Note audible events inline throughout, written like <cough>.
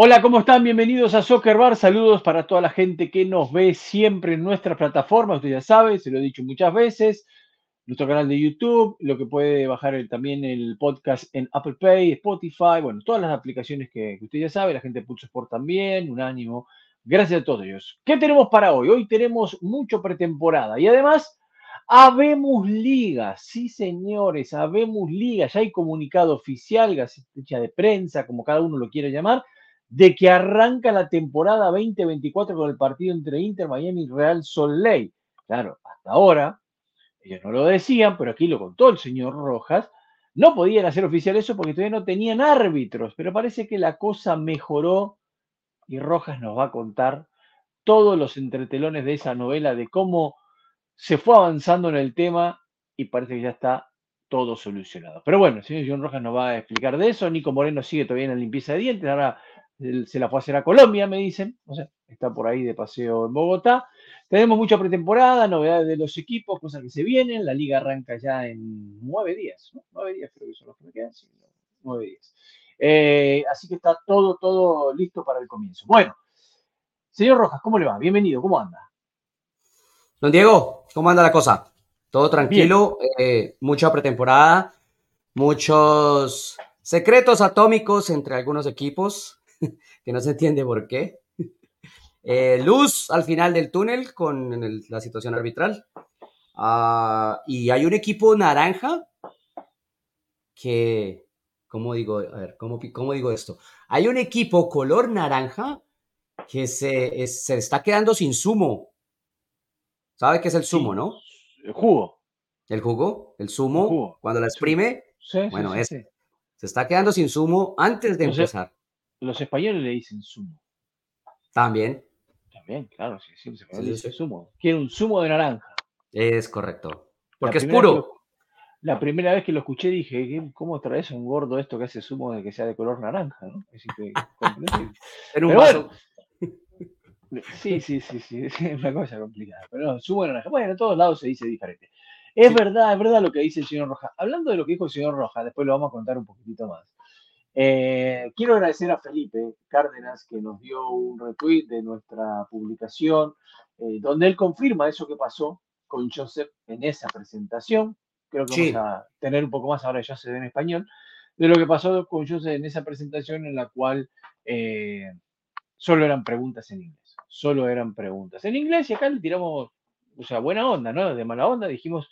Hola, ¿cómo están? Bienvenidos a Soccer Bar. Saludos para toda la gente que nos ve siempre en nuestra plataforma. Usted ya sabe, se lo he dicho muchas veces. Nuestro canal de YouTube, lo que puede bajar el- también el podcast en Apple Pay, Spotify, bueno, todas las aplicaciones que, que usted ya sabe. La gente de Pulso Sport también, Unánimo. Gracias a todos ellos. ¿Qué tenemos para hoy? Hoy tenemos mucho pretemporada y además habemos liga. Sí, señores, habemos liga. Ya hay comunicado oficial, gaceta de prensa, como cada uno lo quiere llamar de que arranca la temporada 2024 con el partido entre Inter Miami y Real Sol Ley. Claro, hasta ahora, ellos no lo decían, pero aquí lo contó el señor Rojas, no podían hacer oficial eso porque todavía no tenían árbitros, pero parece que la cosa mejoró y Rojas nos va a contar todos los entretelones de esa novela, de cómo se fue avanzando en el tema y parece que ya está todo solucionado. Pero bueno, el señor John Rojas nos va a explicar de eso. Nico Moreno sigue todavía en limpieza de dientes. Ahora se la fue a hacer a Colombia, me dicen. O sea, está por ahí de paseo en Bogotá. Tenemos mucha pretemporada, novedades de los equipos, cosas que se vienen. La liga arranca ya en nueve días. ¿no? Nueve días creo que son los que me quedan. Sí, nueve días. Eh, así que está todo, todo listo para el comienzo. Bueno, señor Rojas, ¿cómo le va? Bienvenido, ¿cómo anda? Don Diego, ¿cómo anda la cosa? Todo tranquilo, eh, mucha pretemporada, muchos secretos atómicos entre algunos equipos, <laughs> que no se entiende por qué. Eh, luz al final del túnel con el- la situación arbitral. Ah, y hay un equipo naranja que, ¿cómo digo? A ver, ¿cómo, cómo digo esto? Hay un equipo color naranja que se, es- se está quedando sin zumo. ¿Sabe qué es el zumo, Sí. no? El jugo. El jugo, el zumo, cuando la exprime, Sí, sí, Bueno, es- se está quedando sin zumo antes de empezar. Los españoles le dicen zumo. También, También, claro, sí, sí, los españoles le dicen zumo. Quiero un zumo de naranja. es correcto. Porque es que puro. la primera vez que lo escuché dije, ¿qué- ¿cómo traes un gordo esto que hace zumo de que sea de color naranja? ¿no? Es incre- <laughs> comprensible. En un vaso. <laughs> Sí, sí, sí, sí, es una cosa complicada. Pero no, zumo de naranja. Bueno, en todos lados se dice diferente. Es Sí. verdad, es verdad lo que dice el señor Rojas. Hablando de lo que dijo el señor Rojas, después lo vamos a contar un poquitito más. Eh, quiero agradecer a Felipe Cárdenas que nos dio un retweet de nuestra publicación, eh, donde él confirma eso que pasó con Joseph en esa presentación. Creo que Sí. vamos a tener un poco más ahora Joseph en español, de lo que pasó con Joseph en esa presentación en la cual eh, solo eran preguntas en inglés. Solo eran preguntas en inglés y acá le tiramos, o sea, buena onda, ¿no? De mala onda dijimos,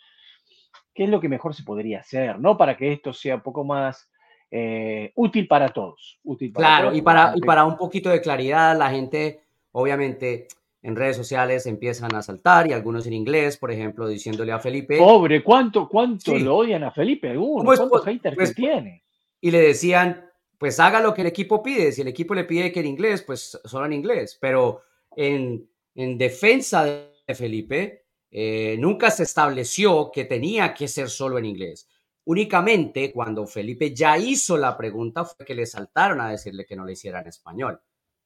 ¿qué es lo que mejor se podría hacer, ¿no? Para que esto sea un poco más eh, útil para todos. Útil para Claro, todos, y para, y para un poquito de claridad, la gente, obviamente, en redes sociales empiezan a saltar y algunos en inglés, por ejemplo, diciéndole a Felipe, Pobre, ¿cuánto, cuánto Sí. lo odian a Felipe? Algunos, ¿Cómo es ¿cuántos po- haters pues, que tiene? y le decían, pues haga lo que el equipo pide. Si el equipo le pide que en inglés, pues solo en inglés. Pero en, en defensa de Felipe, eh, nunca se estableció que tenía que ser solo en inglés. Únicamente cuando Felipe ya hizo la pregunta fue que le saltaron a decirle que no le hiciera en español,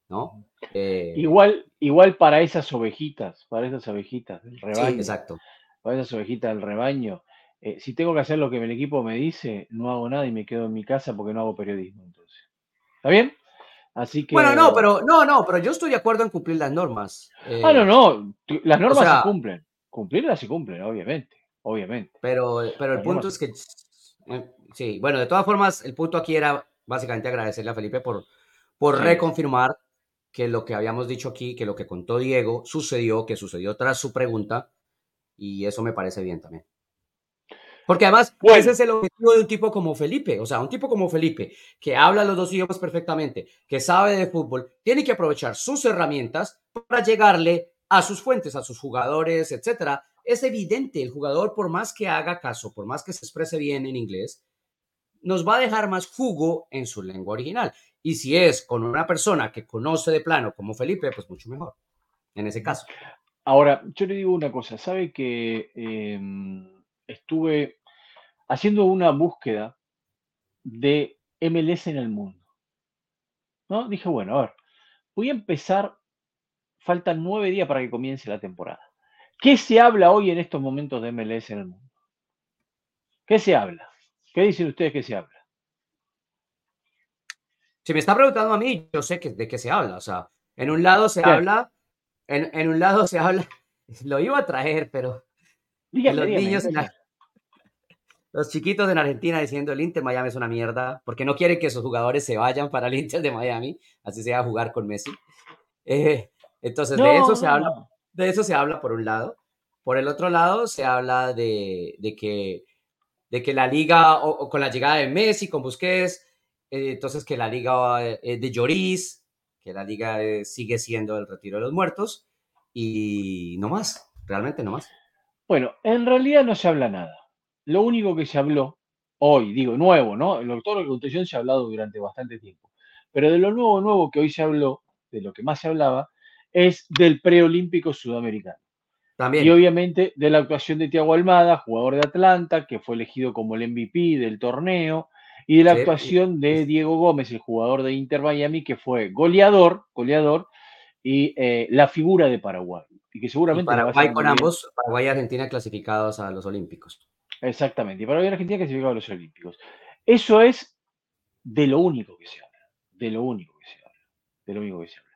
¿no? Eh, Igual, igual para esas ovejitas, para esas ovejitas del sí, rebaño, exacto. para esas ovejitas del rebaño, eh, si tengo que hacer lo que el equipo me dice, no hago nada y me quedo en mi casa porque no hago periodismo, entonces. ¿Está bien? Así que... Bueno, no, pero no, no, pero yo estoy de acuerdo en cumplir las normas. Eh, Ah, no, no, las normas sea- se cumplen. Cumplirlas se cumplen, obviamente, obviamente. Pero, pero el Las punto normas es que, sí, bueno, de todas formas, el punto aquí era básicamente agradecerle a Felipe por, por Sí. reconfirmar que lo que habíamos dicho aquí, que lo que contó Diego sucedió, que sucedió tras su pregunta, y eso me parece bien también. Porque además, Bueno. ese es el objetivo de un tipo como Felipe, o sea, un tipo como Felipe, que habla los dos idiomas perfectamente, que sabe de fútbol, tiene que aprovechar sus herramientas para llegarle a sus fuentes, a sus jugadores, etcétera. Es evidente, el jugador, por más que haga caso, por más que se exprese bien en inglés, nos va a dejar más jugo en su lengua original. Y si es con una persona que conoce de plano como Felipe, pues mucho mejor, en ese caso. Ahora, yo le digo una cosa, sabe que eh, estuve haciendo una búsqueda de MLS en el mundo. ¿No? Dije, bueno, a ver, voy a empezar, faltan nueve días para que comience la temporada. ¿Qué se habla hoy en estos momentos de MLS en el mundo? ¿Qué se habla? ¿Qué dicen ustedes que se habla? Si me está preguntando a mí, yo sé que, de qué se habla. O sea, en un lado se habla, en, en, un lado se habla, <laughs> lo iba a traer, pero los niños los chiquitos en Argentina diciendo el Inter Miami es una mierda, porque no quieren que sus jugadores se vayan para el Inter de Miami, así sea a jugar con Messi. Eh, entonces, de eso se habla, de eso se habla por un lado. Por el otro lado, se habla de, de que, de que la liga, o, con la llegada de Messi, con Busquets, eh, entonces que la liga eh, de Lloris, que la liga sigue siendo el retiro de los muertos, y no más, realmente no más. Bueno, en realidad no se habla nada. Lo único que se habló hoy, digo, nuevo, ¿no? Todo lo que se ha hablado durante bastante tiempo. Pero de lo nuevo, nuevo que hoy se habló, de lo que más se hablaba, es del preolímpico sudamericano. También. Y obviamente de la actuación de Tiago Almada, jugador de Atlanta, que fue elegido como el MVP del torneo, y de la actuación de Diego Gómez, el jugador de Inter Miami, que fue goleador, goleador y eh, la figura de Paraguay y que seguramente... Paraguay con ambos, Paraguay y Argentina clasificados a los Olímpicos. Exactamente, y Paraguay y Argentina clasificados a los Olímpicos. Eso es de lo único que se habla, de lo único que se habla, de lo único que se habla.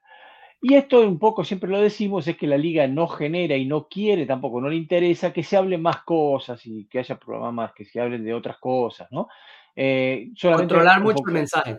Y esto un poco, siempre lo decimos, es que la liga no genera y no quiere, tampoco no le interesa que se hablen más cosas y que haya programas que se hablen de otras cosas, ¿no? Eh, Controlar mucho el mensaje.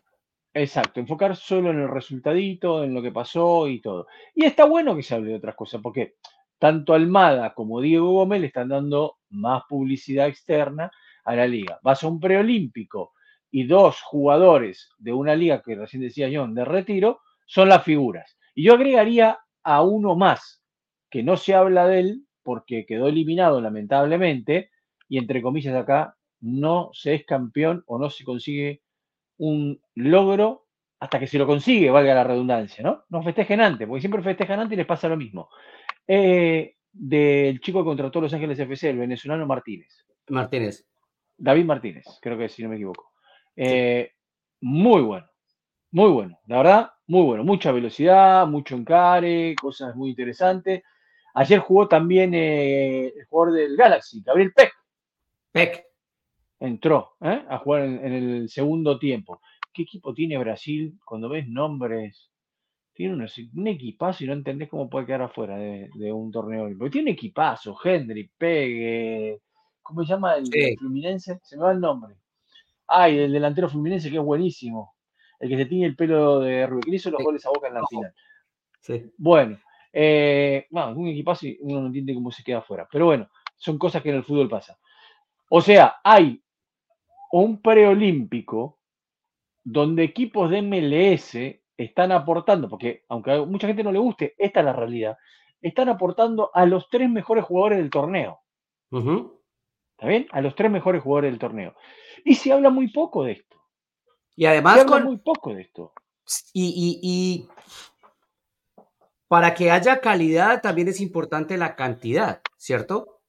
Exacto, enfocar solo en el resultadito, en lo que pasó y todo. Y está bueno que se hable de otras cosas, porque tanto Almada como Diego Gómez le están dando más publicidad externa a la liga. Vas a un preolímpico y dos jugadores de una liga que recién decía John de retiro son las figuras. Y yo agregaría a uno más, que no se habla de él porque quedó eliminado lamentablemente, y entre comillas acá, no se es campeón o no se consigue un logro hasta que se lo consigue, valga la redundancia, ¿no? No festejen antes, porque siempre festejan antes y les pasa lo mismo. Eh, del chico que contrató Los Ángeles FC, el venezolano Martínez. Martínez. David Martínez, creo que si no me equivoco. Eh, muy bueno, muy bueno, la verdad, muy bueno. Mucha velocidad, mucho encare, cosas muy interesantes. Ayer jugó también eh, el jugador del Galaxy, Gabriel Peck. Peck entró ¿eh? a jugar en, el segundo tiempo. ¿Qué equipo tiene Brasil cuando ves nombres? Tiene un, equipazo y no entendés cómo puede quedar afuera de, un torneo. Porque tiene un equipazo, Henry, Pegue, ¿cómo se llama el, Fluminense? Se me va el nombre. Ay, el delantero Fluminense que es buenísimo. El que se tiene el pelo de Rubio, que hizo los goles a boca en la final. Bueno, eh, un equipazo y uno no entiende cómo se queda afuera. Pero bueno, son cosas que en el fútbol pasa. O sea, hay un preolímpico donde equipos de MLS están aportando, porque aunque a mucha gente no le guste, esta es la realidad, están aportando a los tres mejores jugadores del torneo. ¿Está bien? A los tres mejores jugadores del torneo. Y se habla muy poco de esto. Y además. Se habla muy poco de esto. Y, para que haya calidad también es importante la cantidad, ¿cierto?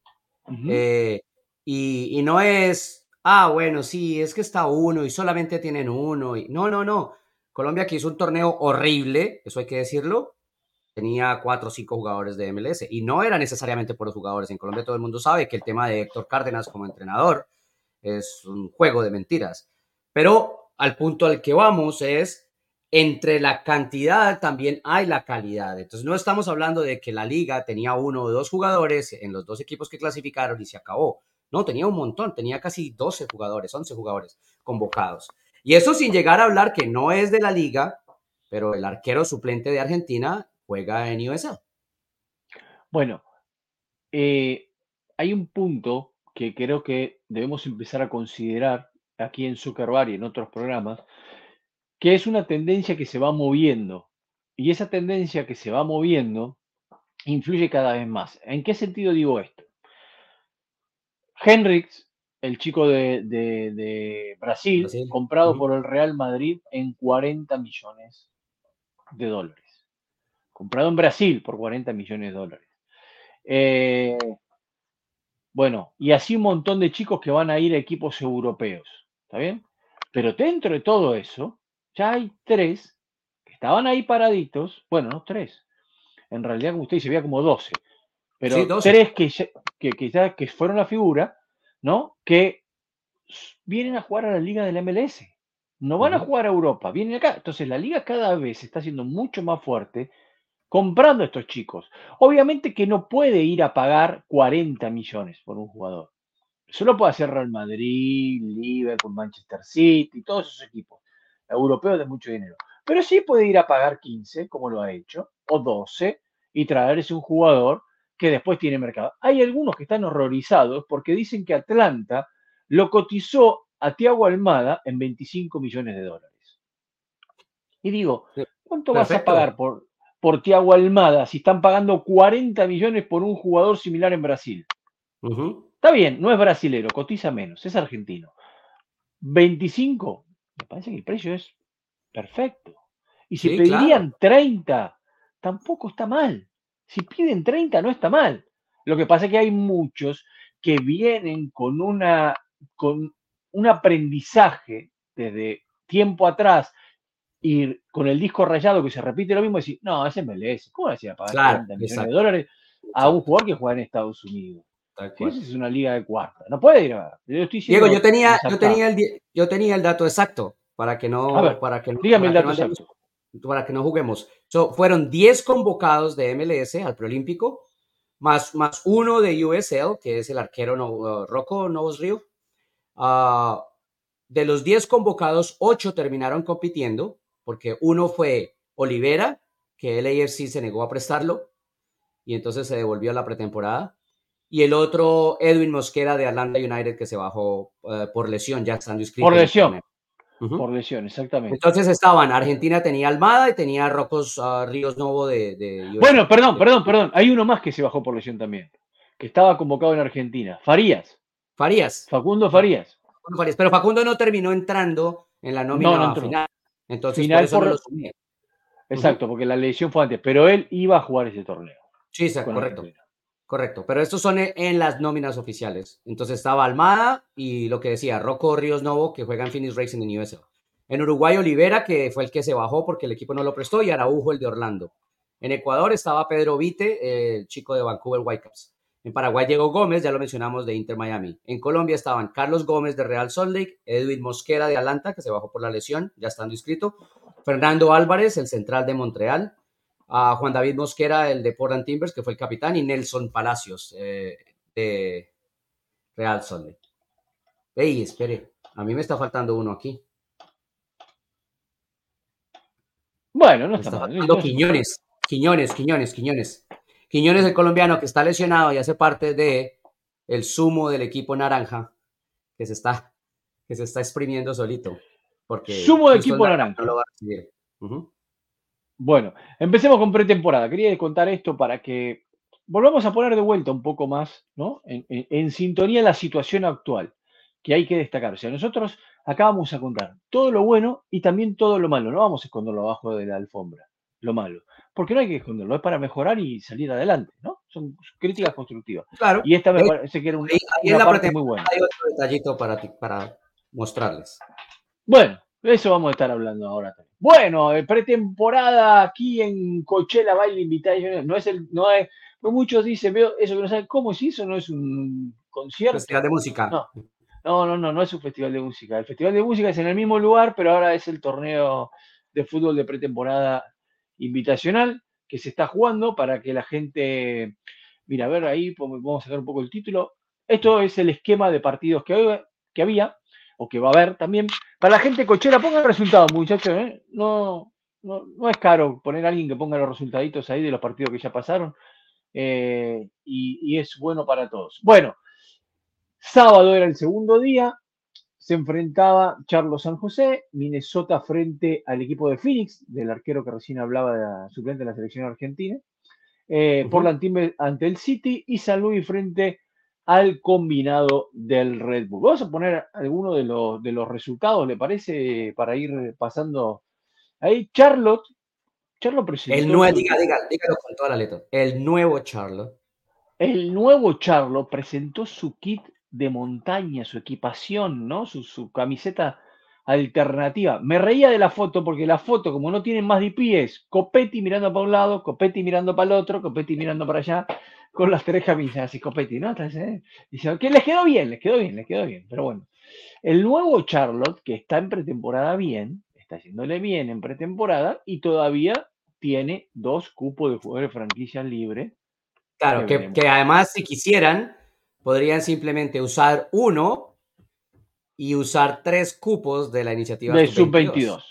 Eh, y, y, no es ah, bueno, sí, es que está uno y solamente tienen uno. Y... No, no, no. Colombia que hizo un torneo horrible, eso hay que decirlo. Tenía cuatro o cinco jugadores de MLS y no era necesariamente por los jugadores. En Colombia todo el mundo sabe que el tema de Héctor Cárdenas como entrenador es un juego de mentiras. Pero al punto al que vamos es, entre la cantidad también hay la calidad. Entonces no estamos hablando de que la liga tenía uno o dos jugadores en los dos equipos que clasificaron y se acabó. No, tenía un montón, tenía casi 12 jugadores, 11 jugadores convocados. Y eso sin llegar a hablar que no es de la liga, pero el arquero suplente de Argentina juega en USA. Bueno, eh, hay un punto que creo que debemos empezar a considerar aquí en Zuckerberg y en otros programas, que es una tendencia que se va moviendo. Y esa tendencia que se va moviendo influye cada vez más. ¿En qué sentido digo esto? Henrix, el chico de, Brasil, comprado por el Real Madrid en 40 millones de dólares. Comprado en Brasil por 40 millones de dólares. Eh, bueno, y así un montón de chicos que van a ir a equipos europeos. ¿Está bien? Pero dentro de todo eso, ya hay tres que estaban ahí paraditos. Bueno, no tres. En realidad, como usted dice, había como 12 pero tres que, que, que, que fueron la figura, ¿no? Que vienen a jugar a la liga del MLS. no van a jugar a Europa, vienen acá. Entonces la liga cada vez se está haciendo mucho más fuerte comprando a estos chicos. Obviamente que no puede ir a pagar 40 millones por un jugador. Eso lo puede hacer Real Madrid, Liverpool, Manchester City, todos esos equipos europeos de mucho dinero. Pero sí puede ir a pagar 15, como lo ha hecho, o 12, y traerse un jugador que después tiene mercado. Hay algunos que están horrorizados porque dicen que Atlanta lo cotizó a Tiago Almada en 25 millones de dólares. Y digo, ¿cuánto vas a pagar por, por Tiago Almada si están pagando 40 millones por un jugador similar en Brasil? Está bien, no es brasilero, cotiza menos, es argentino. 25, me parece que el precio es perfecto. Y si pedirían 30, tampoco está mal. Si piden 30, no está mal. Lo que pasa es que hay muchos que vienen con, una, con un aprendizaje desde tiempo atrás y con el disco rayado que se repite lo mismo, decir, no, es MLS. ¿Cómo decía pagar 30 millones de dólares a un jugador que juega en Estados Unidos? Es una liga de cuarta. No puede ir a. Diego, yo tenía, yo, tenía el, yo tenía el dato exacto para que no. para que dígame el dato exacto. Para que no juguemos. fueron 10 convocados de MLS al preolímpico, más, más uno de USL, que es el arquero no, uh, Rocco Novos Río. Ah, de los 10 convocados, 8 terminaron compitiendo, porque uno fue Olivera, que el AFC se negó a prestarlo, y entonces se devolvió a la pretemporada y el otro Edwin Mosquera de Atlanta United que se bajó eh, por lesión, ya estando inscrito. Por lesión. Por lesión, exactamente. Entonces estaban, Argentina tenía Almada y tenía Rocos uh, Ríos Novo de, Bueno, perdón, perdón, perdón. Hay uno más que se bajó por lesión también, que estaba convocado en Argentina. Farías. Farías. Facundo Farías. Farías. Pero Facundo no terminó entrando en la nómina final. Entonces, por eso no lo sumía. Exacto, porque la lesión fue antes, pero él iba a jugar ese torneo. Sí, correcto. Correcto, pero estos son e, en las nóminas oficiales. Entonces estaba Almada y lo que decía, Rocco Ríos Novo, que juega en Phoenix Racing en USL. En Uruguay, Olivera, que fue el que se bajó porque el equipo no lo prestó, y Araujo, el de Orlando. En Ecuador estaba Pedro Vite, el chico de Vancouver Whitecaps. En Paraguay, Diego Gómez, ya lo mencionamos, de Inter Miami. En Colombia estaban Carlos Gómez de Real Salt Lake, Edwin Mosquera de Atlanta, que se bajó por la lesión, ya estando inscrito. Fernando Álvarez, el central de Montreal a Juan David Mosquera, el de Portland Timbers, que fue el capitán, y Nelson Palacios, eh, de Real Salt Ey, espere, a mí me está faltando uno aquí. Bueno, no está, está faltando Quiñones, Quiñones, Quiñones, Quiñones. Quiñones, el colombiano que está lesionado y hace parte de el sumo del equipo naranja, que se está, que se está exprimiendo solito. Porque sumo del equipo naranja. No lo va a recibir. Bueno, empecemos con pretemporada. Quería contar esto para que volvamos a poner de vuelta un poco más, ¿no? En, sintonía la situación actual, que hay que destacar. O sea, nosotros acá vamos a contar todo lo bueno y también todo lo malo. No vamos a esconderlo abajo de la alfombra, lo malo. Porque no hay que esconderlo, es para mejorar y salir adelante, ¿no? Son críticas constructivas. Claro. Y esta me parece que era una, parte muy buena. Hay otro detallito para, para mostrarles. Bueno, de eso vamos a estar hablando ahora también. Bueno, pretemporada aquí en Coachella Baile Invitación. No es el, no es, muchos dicen, veo eso que no saben cómo es eso, no es un concierto. Festival de música. No, no, no, no, no es un festival de música. El festival de música es en el mismo lugar, pero ahora es el torneo de fútbol de pretemporada invitacional que se está jugando para que la gente, mira, a ver ahí, vamos a sacar un poco el título. Esto es el esquema de partidos que, que había o que va a haber también. Para la gente cochera, pongan resultados, muchachos. ¿eh? No, no, es caro poner a alguien que ponga los resultaditos ahí de los partidos que ya pasaron. Eh, y, es bueno para todos. Bueno, sábado era el segundo día. Se enfrentaba Charlos San José, Minnesota frente al equipo de Phoenix, del arquero que recién hablaba de la suplente de la selección argentina. Eh, por la ante el City y San Luis frente al combinado del Red Bull. Vamos a poner algunos de los, de los resultados, ¿le parece? Para ir pasando ahí. Charlotte. Charlotte presentó. El nuevo, dígalo con toda la letra. El nuevo Charlotte. El nuevo Charlotte presentó su kit de montaña, su equipación, ¿no? Su, su camiseta alternativa. Me reía de la foto porque la foto, como no tiene más de pies, Copetti mirando para un lado, Copetti mirando para el otro, Copetti mirando para allá con las tres camisas ¿no? Entonces, ¿eh? dice, que les quedó bien, les quedó bien, les quedó bien, pero bueno. El nuevo Charlotte, que está en pretemporada bien, está haciéndole bien en pretemporada y todavía tiene dos cupos de jugadores de franquicia libre. Claro, que, que, además si quisieran, podrían simplemente usar uno y usar tres cupos de la iniciativa de sub-22.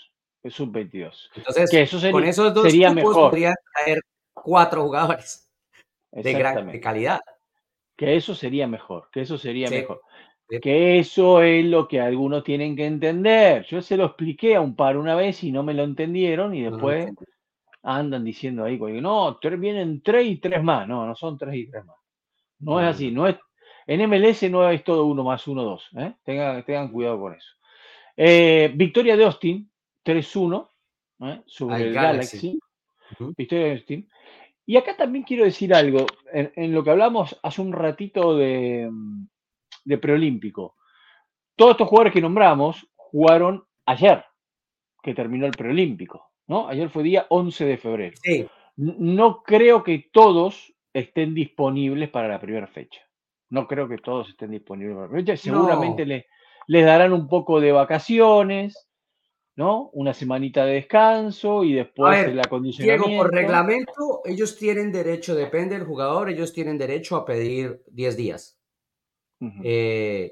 De sub-22. Entonces, que eso sería, con esos dos cupos mejor. podrían traer cuatro jugadores de gran calidad. Que eso sería mejor, que eso sería mejor. Que eso es lo que algunos tienen que entender. Yo se lo expliqué a un par una vez y no me lo entendieron y después andan diciendo ahí, no, vienen tres y tres más. No, no son tres y tres más. No es así, no es. En MLS no es todo uno más uno, dos. ¿eh? Tengan, tengan cuidado con eso. Eh, victoria de Austin, 3-1 ¿eh? sobre el Galaxy. Victoria de Austin. Y acá también quiero decir algo, en, lo que hablamos hace un ratito de, de preolímpico. Todos estos jugadores que nombramos jugaron ayer, que terminó el preolímpico, ¿no? Ayer fue día 11 de febrero. No creo que todos estén disponibles para la primera fecha. No creo que todos estén disponibles para la fecha. Seguramente les, les darán un poco de vacaciones, ¿no? Una semanita de descanso y después el acondicionamiento. Diego, por reglamento, ellos tienen derecho, depende del jugador, ellos tienen derecho a pedir 10 días. Eh,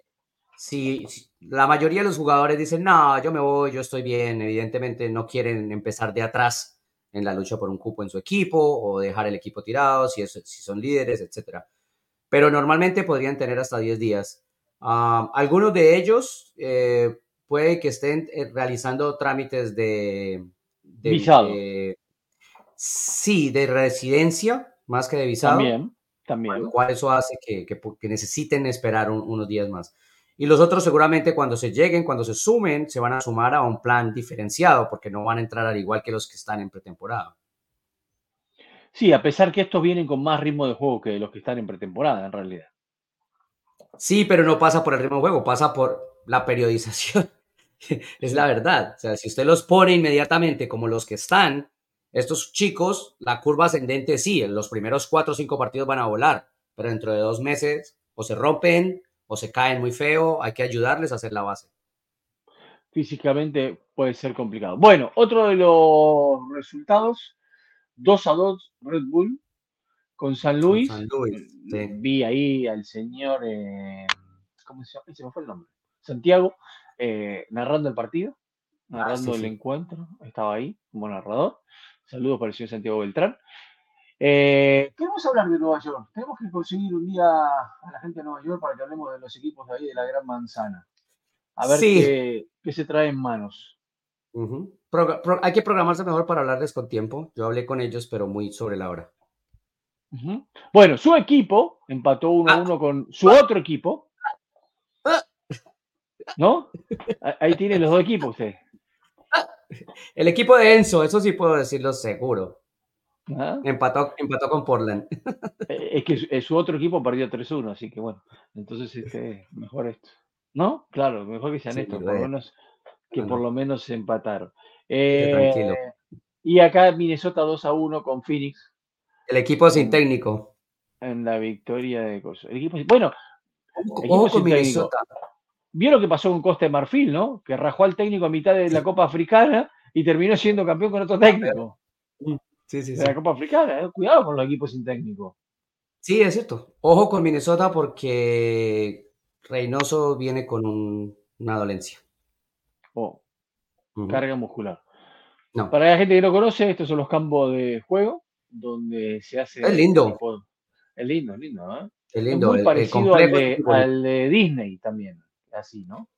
si, la mayoría de los jugadores dicen, no, yo me voy, yo estoy bien, evidentemente no quieren empezar de atrás en la lucha por un cupo en su equipo o dejar el equipo tirado si, si son líderes, etc. Pero normalmente podrían tener hasta 10 días. Ah, algunos de ellos eh, puede que estén eh, realizando trámites de, visado. sí, de residencia más que de visado. También, también. Lo cual eso hace que, que, necesiten esperar unos días más. Y los otros seguramente cuando se lleguen, cuando se sumen, se van a sumar a un plan diferenciado porque no van a entrar al igual que los que están en pretemporada. Sí, a pesar que estos vienen con más ritmo de juego que los que están en pretemporada, en realidad. Sí, pero no pasa por el ritmo de juego, pasa por la periodización. <laughs> es la verdad. O sea, si usted los pone inmediatamente como los que están, estos chicos, la curva ascendente sí, en los primeros cuatro o cinco partidos van a volar, pero dentro de dos meses o se rompen o se caen muy feo, hay que ayudarles a hacer la base. Físicamente puede ser complicado. Bueno, otro de los resultados, 2 a 2 Red Bull con San Luis. Vi ahí al señor, eh, ¿cómo se llama? Se me fue el nombre. Santiago, eh, narrando el partido, ah, narrando el encuentro, estaba ahí como narrador. Saludos para el señor Santiago Beltrán. Eh, queremos hablar de Nueva York. Tenemos que conseguir un día a la gente de Nueva York para que hablemos de los equipos de ahí de la Gran Manzana. A ver qué, se trae en manos. hay que programarse mejor para hablarles con tiempo. Yo hablé con ellos, pero muy sobre la hora. Bueno, su equipo empató 1-1 ah. con su otro equipo. ¿No? Ahí tienen los dos equipos usted. El equipo de Enzo, eso sí puedo decirlo seguro. ¿Ah? Empató, empató con Portland. Eh, es que su, otro equipo perdió 3-1, así que bueno, entonces este, mejor esto. ¿No? Claro, mejor que sean estos, por lo menos, que por lo menos se empataron. tranquilo. Eh, y acá Minnesota 2 a 1 con Phoenix. El equipo sin técnico. En la victoria de cosas. El equipo, bueno, Ojo con Minnesota. Vio lo que pasó con Costa de Marfil, ¿no? Que rajó al técnico a mitad de la Copa Africana y terminó siendo campeón con otro técnico. Mm, sí, sí, de la Copa Africana. ¿eh? Cuidado con los equipos sin técnico. Sí, es cierto. Ojo con Minnesota porque Reynoso viene con una dolencia. Oh, carga muscular. Para la gente que no conoce, estos son los campos de juego donde se hace. Es lindo. Es lindo, es lindo, ¿eh? Es lindo. muy parecido al de Disney también así, ¿no?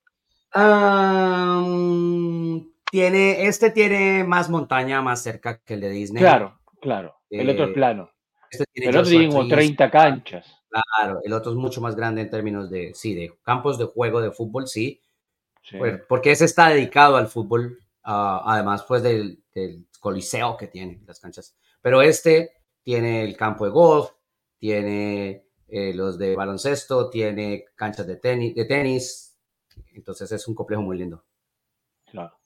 tiene, este tiene más montaña más cerca que el de Disney. Claro, claro. El otro es eh, plano. Este tiene el otro tiene como 30 canchas. Claro, el otro es mucho más grande en términos de, sí, de campos de juego de fútbol, sí. Pues, porque ese está dedicado al fútbol, ah, además pues del, coliseo que tiene las canchas. Pero este tiene el campo de golf, tiene eh, los de baloncesto, tiene canchas de tenis, de tenis entonces es un complejo muy lindo. Claro.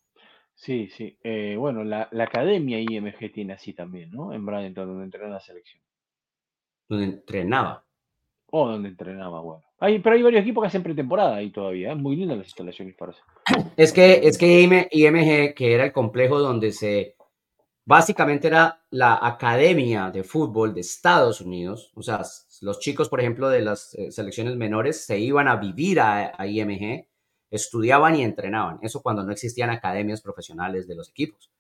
Sí, sí. Eh, bueno, la, academia IMG tiene así también, ¿no? En Bradenton, donde entrenaba la selección. Donde entrenaba. O donde entrenaba, bueno. Hay, pero hay varios equipos que hacen pretemporada ahí todavía. ¿eh? Muy lindas las instalaciones para eso. Es que, es que IMG, que era el complejo donde se. Básicamente era la academia de fútbol de Estados Unidos. O sea, los chicos, por ejemplo, de las eh, selecciones menores se iban a vivir a, a IMG, estudiaban y entrenaban. Eso cuando no existían academias profesionales de los equipos.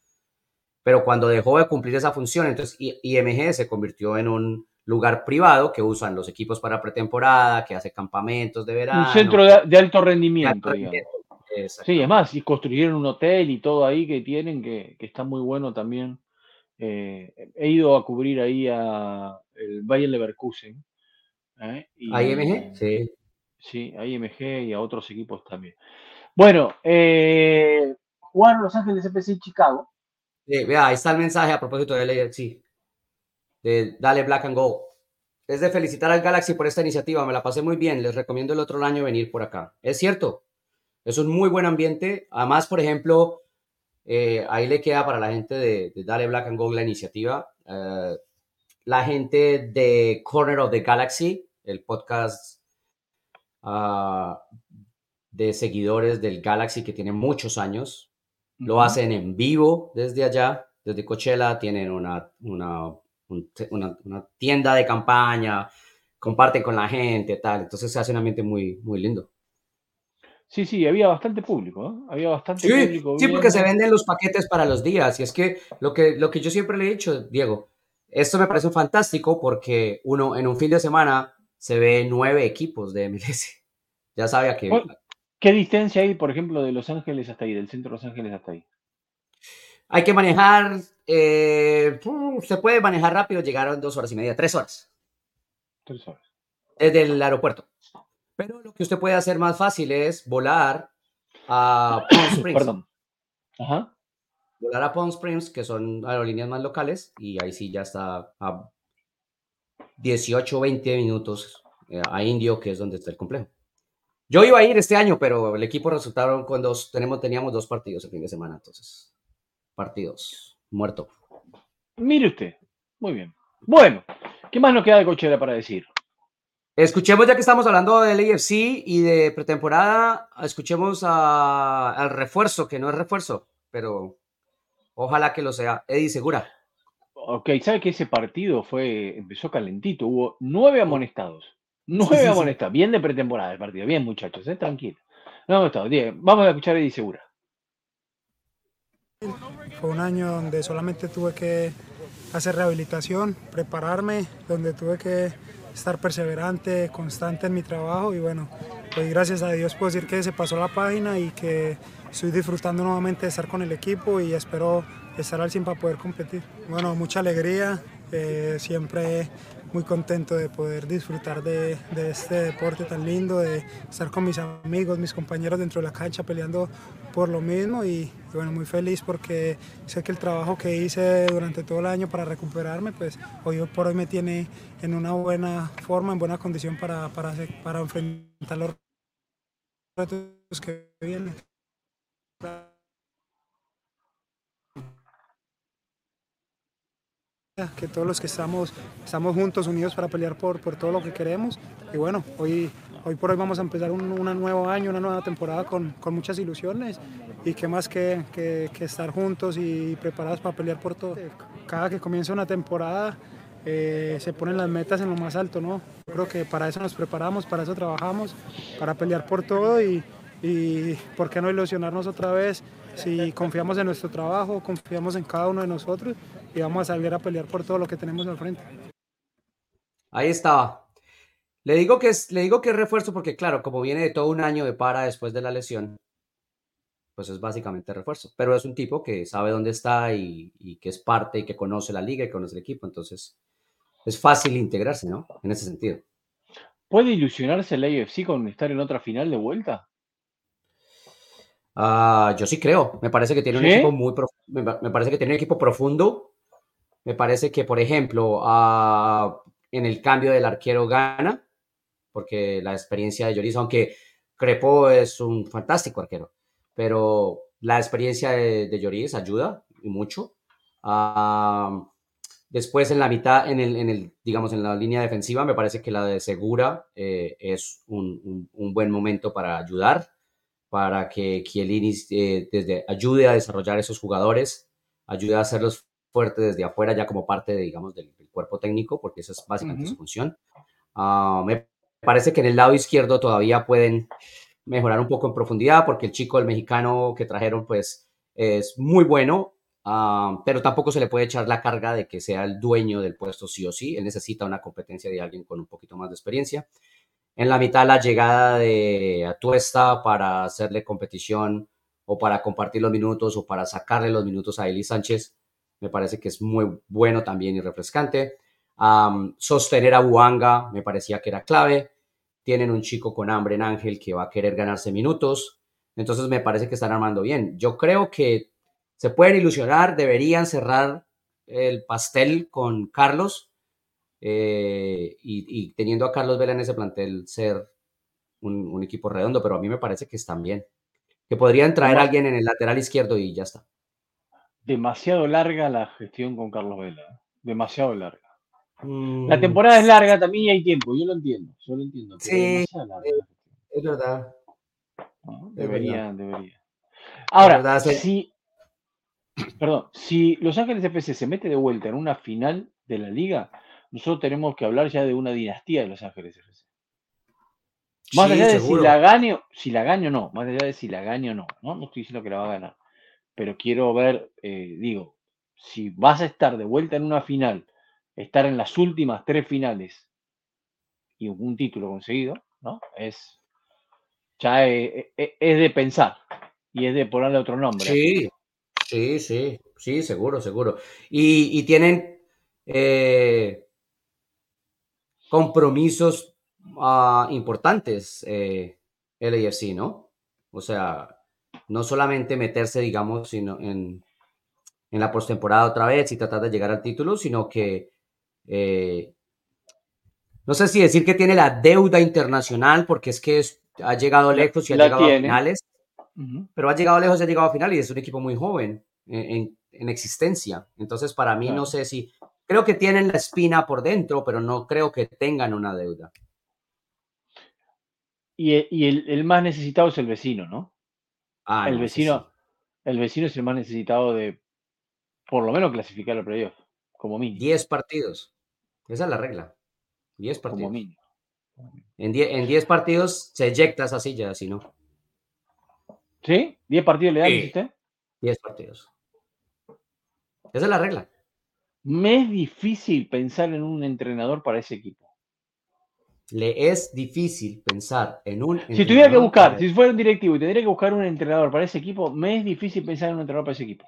Pero cuando dejó de cumplir esa función, entonces IMG se convirtió en un lugar privado que usan los equipos para pretemporada, que hace campamentos de verano. Un centro de, alto rendimiento, Sí, además, y construyeron un hotel y todo ahí que tienen, que, está muy bueno también. Eh, he ido a cubrir ahí a el Bayern Leverkusen. ¿eh? ¿A IMG? Sí. Sí, a IMG y a otros equipos también. Bueno, eh, jugaron Los Ángeles FC Chicago. Sí, vea, ahí está el mensaje a propósito de sí de Dale Black and Go. Es de felicitar al Galaxy por esta iniciativa, me la pasé muy bien, les recomiendo el otro año venir por acá. Es cierto, es un muy buen ambiente. Además, por ejemplo, eh, ahí le queda para la gente de, Dale Black and Go la iniciativa. Eh, la gente de Corner of the Galaxy, el podcast ah, de seguidores del Galaxy que tiene muchos años, lo hacen en vivo desde allá, desde Coachella, tienen una, una una, tienda de campaña, comparten con la gente, tal. Entonces se hace un ambiente muy, muy lindo. Sí, sí, había bastante público, ¿eh? Había bastante público. Sí, porque se venden los paquetes para los días. Y es que lo, que lo que yo siempre le he dicho, Diego, esto me parece fantástico porque uno en un fin de semana se ve nueve equipos de MLS. <laughs> Ya sabía que... ¿Qué distancia hay, por ejemplo, de Los Ángeles hasta ahí, del centro de Los Ángeles hasta ahí? Hay que manejar, eh, se puede manejar rápido, llegar en dos horas y media, tres horas. Tres horas. Desde el aeropuerto. Pero lo que usted puede hacer más fácil es volar a <coughs> Palm Springs. Perdón. Ajá. Volar a Palm Springs, que son aerolíneas más locales, y ahí sí ya está a 18 o 20 minutos eh, a Indio, que es donde está el complejo. Yo iba a ir este año, pero el equipo resultaron con dos, tenemos, teníamos dos partidos el fin de semana, entonces partidos. Muerto. Mire usted. Muy bien. Bueno, ¿qué más nos queda de cochera para decir? Escuchemos, ya que estamos hablando del AFC y de pretemporada, escuchemos al refuerzo, que no es refuerzo, pero ojalá que lo sea. Eddie Segura. Ok, ¿sabe que ese partido fue, empezó calentito? Hubo nueve amonestados. Nueve amonestados. Bien de pretemporada el partido. Bien, muchachos, ¿eh? tranquilo. No, Vamos a escuchar a Eddie Segura. Fue un año donde solamente tuve que hacer rehabilitación, prepararme, donde tuve que estar perseverante, constante en mi trabajo y bueno, pues gracias a Dios puedo decir que se pasó la página y que estoy disfrutando nuevamente de estar con el equipo y espero estar al 100 para poder competir. Bueno, mucha alegría, eh, siempre muy contento de poder disfrutar de, este deporte tan lindo, de estar con mis amigos, mis compañeros dentro de la cancha peleando por lo mismo y, bueno, muy feliz porque sé que el trabajo que hice durante todo el año para recuperarme, pues hoy por hoy me tiene en una buena forma, en buena condición para, para, para enfrentar los retos que vienen que todos los que estamos, estamos juntos, unidos para pelear por, por todo lo que queremos. Y bueno, hoy, hoy por hoy vamos a empezar un, nuevo año, una nueva temporada con, con muchas ilusiones y qué más que, que, estar juntos y preparados para pelear por todo. Cada que comienza una temporada eh, se ponen las metas en lo más alto, ¿no? creo que para eso nos preparamos, para eso trabajamos, para pelear por todo y, y por qué no ilusionarnos otra vez si confiamos en nuestro trabajo, confiamos en cada uno de nosotros y vamos a salir a pelear por todo lo que tenemos al frente. Ahí estaba. Le digo que es, le digo que es refuerzo porque, claro, como viene de todo un año de para después de la lesión, pues es básicamente refuerzo. Pero es un tipo que sabe dónde está y, y que es parte y que conoce la liga y conoce el equipo. Entonces, es fácil integrarse, ¿no? En ese sentido. ¿Puede ilusionarse el AFC con estar en otra final de vuelta? Ah, yo sí creo. Me parece que tiene un equipo muy me, parece que tiene un equipo profundo. Me parece que, por ejemplo, ah, en el cambio del arquero gana, porque la experiencia de Lloris, aunque Crepo es un fantástico arquero, pero la experiencia de, de Lloris ayuda y mucho. Ah, Después en la mitad, en el, en el, digamos, en la línea defensiva, me parece que la de Segura eh, es un, un, buen momento para ayudar, para que Chiellini eh, desde, ayude a desarrollar esos jugadores, ayude a hacerlos fuertes desde afuera, ya como parte, de, digamos, del, cuerpo técnico, porque esa es básicamente su función. Ah, me parece que en el lado izquierdo todavía pueden mejorar un poco en profundidad, porque el chico, el mexicano que trajeron, pues es muy bueno, Ah, pero tampoco se le puede echar la carga de que sea el dueño del puesto sí o sí. Él necesita una competencia de alguien con un poquito más de experiencia. En la mitad, la llegada de Atuesta para hacerle competición o para compartir los minutos o para sacarle los minutos a Eli Sánchez, me parece que es muy bueno también y refrescante. sostener a Buanga me parecía que era clave. Tienen un chico con hambre en Ángel que va a querer ganarse minutos. Entonces me parece que están armando bien. Yo creo que se pueden ilusionar, deberían cerrar el pastel con Carlos eh, y, teniendo a Carlos Vela en ese plantel ser un, equipo redondo, pero a mí me parece que están bien. Que podrían traer a alguien en el lateral izquierdo y ya está. Demasiado larga la gestión con Carlos Vela. ¿eh? Demasiado larga. La mm, temporada es larga también y hay tiempo, yo lo entiendo, yo lo entiendo. Sí, es, verdad. Debería, debería. Ahora, si, perdón, si Los Ángeles FC se mete de vuelta en una final de la liga, nosotros tenemos que hablar ya de una dinastía de Los Ángeles FC. Más allá de si la gane, si la gane o no, más allá de si la gane o no, no, no estoy diciendo que la va a ganar, pero quiero ver, eh, digo, si vas a estar de vuelta en una final, estar en las últimas tres finales y un título conseguido, ¿no? Es ya es, es de pensar y es de ponerle otro nombre. Sí, Sí, sí, sí, seguro, seguro. Y, tienen eh, compromisos ah, importantes eh, el AFC, ¿no? O sea, no solamente meterse, digamos, sino en, en la postemporada otra vez y tratar de llegar al título, sino que eh, no sé si decir que tiene la deuda internacional, porque es que ha llegado lejos y ha llegado a finales pero ha llegado lejos, ha llegado a final y es un equipo muy joven en, existencia. Entonces, para mí, no sé si, creo que tienen la espina por dentro, pero no creo que tengan una deuda. Y, el, más necesitado es el vecino, ¿no? Ah, el vecino, el vecino es el más necesitado de, por lo menos, clasificar al playoff, como mínimo. Diez partidos. Esa es la regla. Diez partidos. Como mínimo. En diez, partidos se eyecta esa silla, si no. ¿Sí? ¿10 partidos le dan, usted? 10 partidos. Esa es la regla. Me es difícil pensar en un entrenador para ese equipo. Le es difícil pensar en un. Si tuviera que buscar, si fuera un directivo y tendría que buscar un entrenador para ese equipo, me es difícil pensar en un entrenador para ese equipo.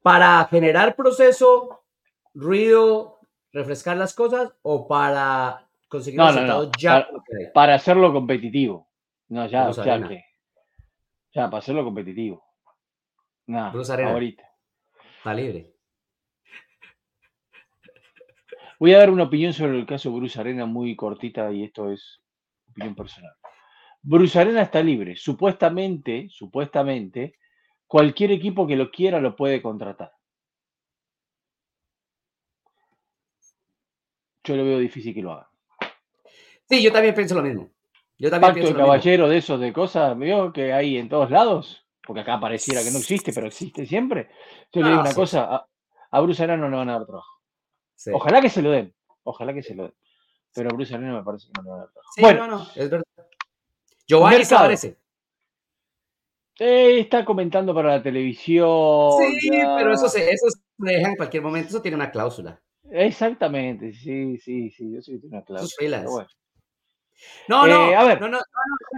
Para generar proceso, ruido, refrescar las cosas o para conseguir resultados ya. Para, hacerlo competitivo. No, ya, ya que. Ya, para hacerlo competitivo. Nada, ahorita. Está libre. Voy a dar una opinión sobre el caso Bruce Arena muy cortita y esto es opinión personal. Bruce Arena está libre. Supuestamente, supuestamente, cualquier equipo que lo quiera lo puede contratar. Yo lo veo difícil que lo haga. Sí, yo también pienso lo mismo. Yo también Pacto de caballero de esos de cosas, veo que hay en todos lados, porque acá pareciera que no existe, pero existe siempre. Yo le digo una cosa, a, Bruce Arena no le van a dar trabajo. Ojalá que se lo den, ojalá que se lo den. Pero Bruce Arena me parece que no le van a dar trabajo. bueno, no, no, es verdad. Giovanni se parece. Eh, está comentando para la televisión. Sí, pero eso se, eso se deja en cualquier momento, eso tiene una cláusula. Exactamente, sí, sí, sí, yo sí que tiene una cláusula. Bueno. No, no, eh, a ver. No, no, no,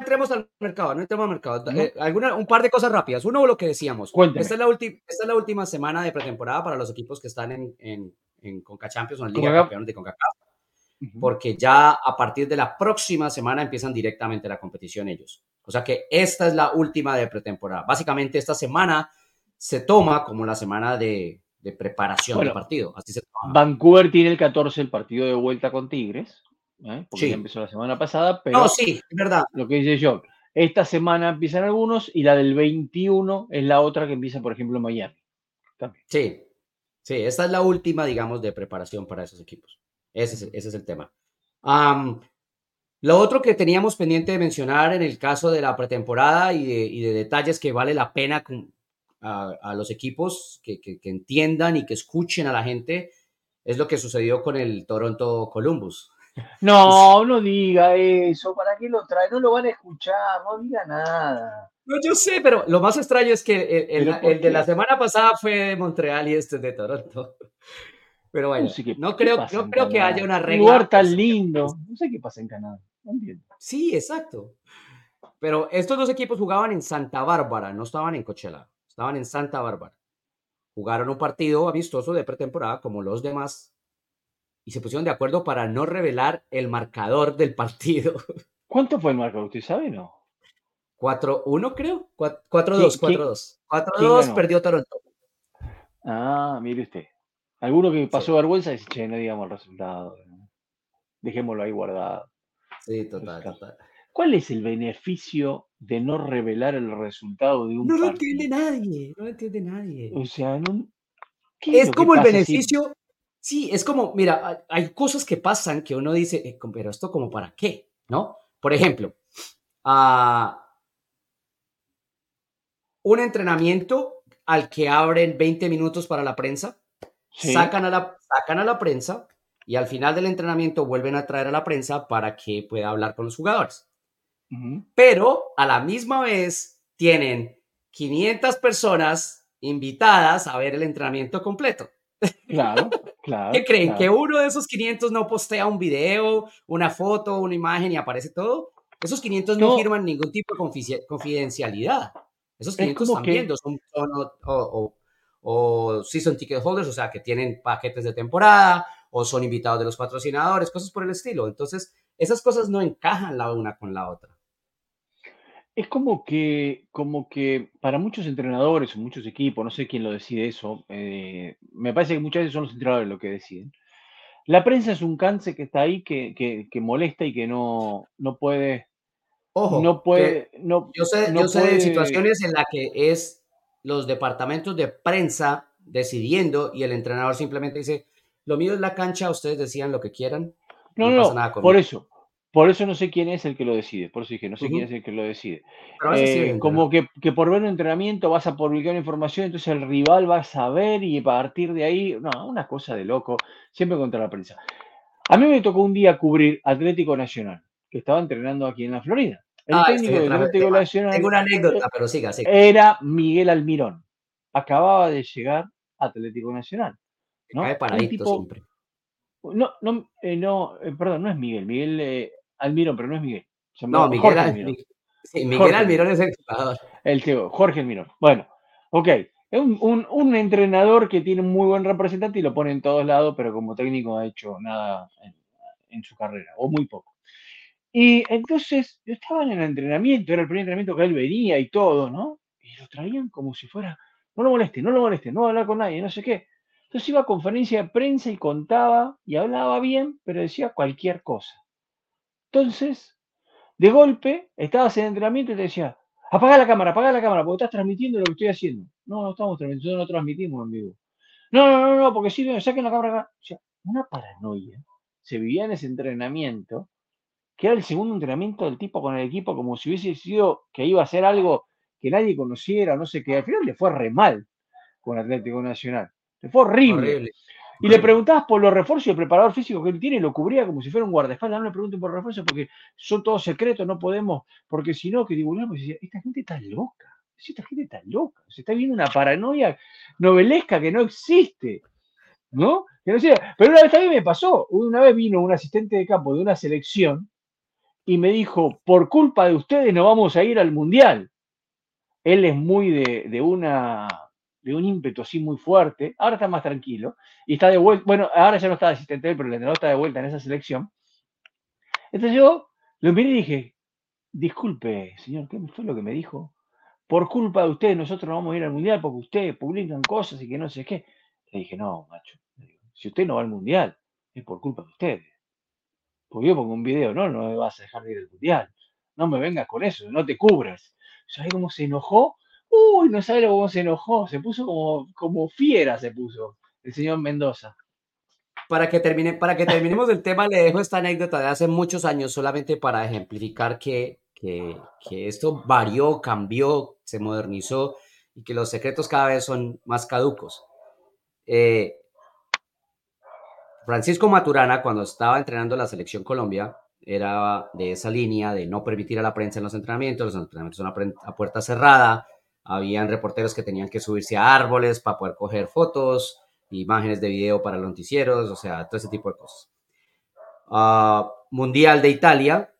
entremos al mercado, no entremos al mercado. Eh, alguna, un par de cosas rápidas. Uno, lo que decíamos. Esta es, la esta es la última semana de pretemporada para los equipos que están en, en, en Conca Champions o en Liga de Campeones de CONCACAF. Porque ya a partir de la próxima semana empiezan directamente la competición ellos. O sea que esta es la última de pretemporada. Básicamente esta semana se toma como la semana de, de preparación del partido. Así se Vancouver tiene el 14 el partido de vuelta con Tigres. ¿eh? porque ya empezó la semana pasada, pero no, sí, es verdad. Lo que dice yo, esta semana empiezan algunos y la del 21 es la otra que empieza, por ejemplo, en Miami. Sí, Sí, esta es la última, digamos, de preparación para esos equipos. Ese es, el tema. lo otro que teníamos pendiente de mencionar en el caso de la pretemporada y de, detalles que vale la pena a, los equipos que, entiendan y que escuchen a la gente es lo que sucedió con el Toronto Columbus. No, <laughs> no diga eso. ¿Para qué lo trae? No lo van a escuchar. No diga nada. No, yo sé, pero lo más extraño es que el, el, de la semana pasada fue de Montreal y este es de Toronto. <laughs> Pero bueno, no, creo, no creo que haya una regla. Un lugar tan lindo. No sé qué pasa en Canadá. No entiendo. Sí, exacto. Pero estos dos equipos jugaban en Santa Bárbara, no estaban en Coachella, estaban en Santa Bárbara. Jugaron un partido amistoso de pretemporada como los demás y se pusieron de acuerdo para no revelar el marcador del partido. <laughs> ¿Cuánto fue el marcador? ¿Usted sabe no? 4-1 creo. 4-2, 4-2. 4-2 perdió Toronto. Ah, mire usted. Alguno que pasó vergüenza dice, che, no digamos el resultado. Dejémoslo ahí guardado. Sí, total, total. ¿Cuál es el beneficio de no revelar el resultado de un no partido? No lo entiende nadie, no lo entiende nadie. O sea, no, es, es como el beneficio, sí, es como, mira, hay cosas que pasan que uno dice, eh, pero esto como para qué, ¿no? Por ejemplo, uh, un entrenamiento al que abren 20 minutos para la prensa, sí. sacan, a la, sacan a la prensa y al final del entrenamiento vuelven a traer a la prensa para que pueda hablar con los jugadores. Uh -huh. Pero a la misma vez tienen 500 personas invitadas a ver el entrenamiento completo. Claro, <laughs> claro. ¿Qué creen? Claro. ¿Que uno de esos 500 no postea un video, una foto, una imagen y aparece todo? Esos 500 no, no firman ningún tipo de confidencialidad. Esos 500 también que... son, son o, o, o, season ticket holders, o sea, que tienen paquetes de temporada o son invitados de los patrocinadores, cosas por el estilo. Entonces, esas cosas no encajan la una con la otra. Es como que, como que para muchos entrenadores o muchos equipos, no sé quién lo decide eso, eh, me parece que muchas veces son los entrenadores los que deciden. La prensa es un cáncer que está ahí, que, que, que molesta y que no, no puede Ojo, no puede, no, yo sé, no yo sé puede... de situaciones en las que es los departamentos de prensa decidiendo y el entrenador simplemente dice, lo mío es la cancha, ustedes decían lo que quieran. No, no, no por eso. Por eso no sé quién es el que lo decide. Por eso dije, no sé uh -huh. quién es el que lo decide. Eh, como que, que, por ver un entrenamiento vas a publicar una información, entonces el rival va a saber y a partir de ahí, no, una cosa de loco, siempre contra la prensa. A mí me tocó un día cubrir Atlético Nacional, que estaba entrenando aquí en la Florida. El ah, técnico del Atlético Nacional. Tengo una anécdota, pero siga, siga. Era Miguel Almirón. Acababa de llegar a Atlético Nacional. ¿no? Cae paradito tipo, siempre. No, no, eh, no eh, perdón, no es Miguel. Miguel eh, Almirón, pero no es Miguel. No, Miguel, Jorge Almirón. Sí, Miguel Jorge Almirón es el jugador. El tío, Jorge Almirón. Bueno, ok. Es un, un, un, entrenador que tiene un muy buen representante y lo pone en todos lados, pero como técnico no ha hecho nada en, en su carrera, o muy poco. Y entonces yo estaba en el entrenamiento, era el primer entrenamiento que él venía y todo, ¿no? Y lo traían como si fuera, no lo moleste, no lo moleste, no va a hablar con nadie, no sé qué. Entonces iba a conferencia de prensa y contaba y hablaba bien, pero decía cualquier cosa. Entonces, de golpe, estabas en entrenamiento y te decía, apaga la cámara, apaga la cámara, porque estás transmitiendo lo que estoy haciendo. No, no estamos transmitiendo, no transmitimos en vivo. No, no, no, no, porque si no, saquen la cámara. O sea, una paranoia. Se vivía en ese entrenamiento que era el segundo entrenamiento del tipo con el equipo, como si hubiese sido que iba a hacer algo que nadie conociera, no sé qué. Al final le fue re mal con Atlético Nacional. Le fue horrible. horrible. Y le preguntabas por los refuerzos y el preparador físico que él tiene lo cubría como si fuera un guardaespaldas. No le pregunten por refuerzos porque son todos secretos, no podemos, porque si no, que divulgamos. Y decía, esta gente está loca. Esta gente está loca. Se está viendo una paranoia novelesca que no existe. ¿No? Que no sea. Pero una vez también me pasó. Una vez vino un asistente de campo de una selección y me dijo, por culpa de ustedes no vamos a ir al Mundial. Él es muy de, una, de un ímpetu así muy fuerte, ahora está más tranquilo, y está de vuelta, bueno, ahora ya no está asistente pero el entrenador está de vuelta en esa selección. Entonces yo lo miré y dije, disculpe, señor, ¿qué fue lo que me dijo? Por culpa de ustedes nosotros no vamos a ir al Mundial porque ustedes publican cosas y que no sé qué. Le dije, no, macho, si usted no va al Mundial, es por culpa de ustedes porque yo pongo un video, no, no me vas a dejar de ir al mundial. No me vengas con eso, no te cubras. ¿Sabes cómo se enojó? Uy, no sabes cómo se enojó. Se puso como, como fiera, se puso el señor Mendoza. Para que, termine, para que terminemos el tema, le dejo esta anécdota de hace muchos años solamente para ejemplificar que, que, que esto varió, cambió, se modernizó y que los secretos cada vez son más caducos. Eh, Francisco Maturana, cuando estaba entrenando la selección Colombia, era de esa línea de no permitir a la prensa en los entrenamientos, los entrenamientos son a, puerta cerrada, habían reporteros que tenían que subirse a árboles para poder coger fotos, imágenes de video para los noticieros, o sea, todo ese tipo de cosas. Ah, Mundial de Italia,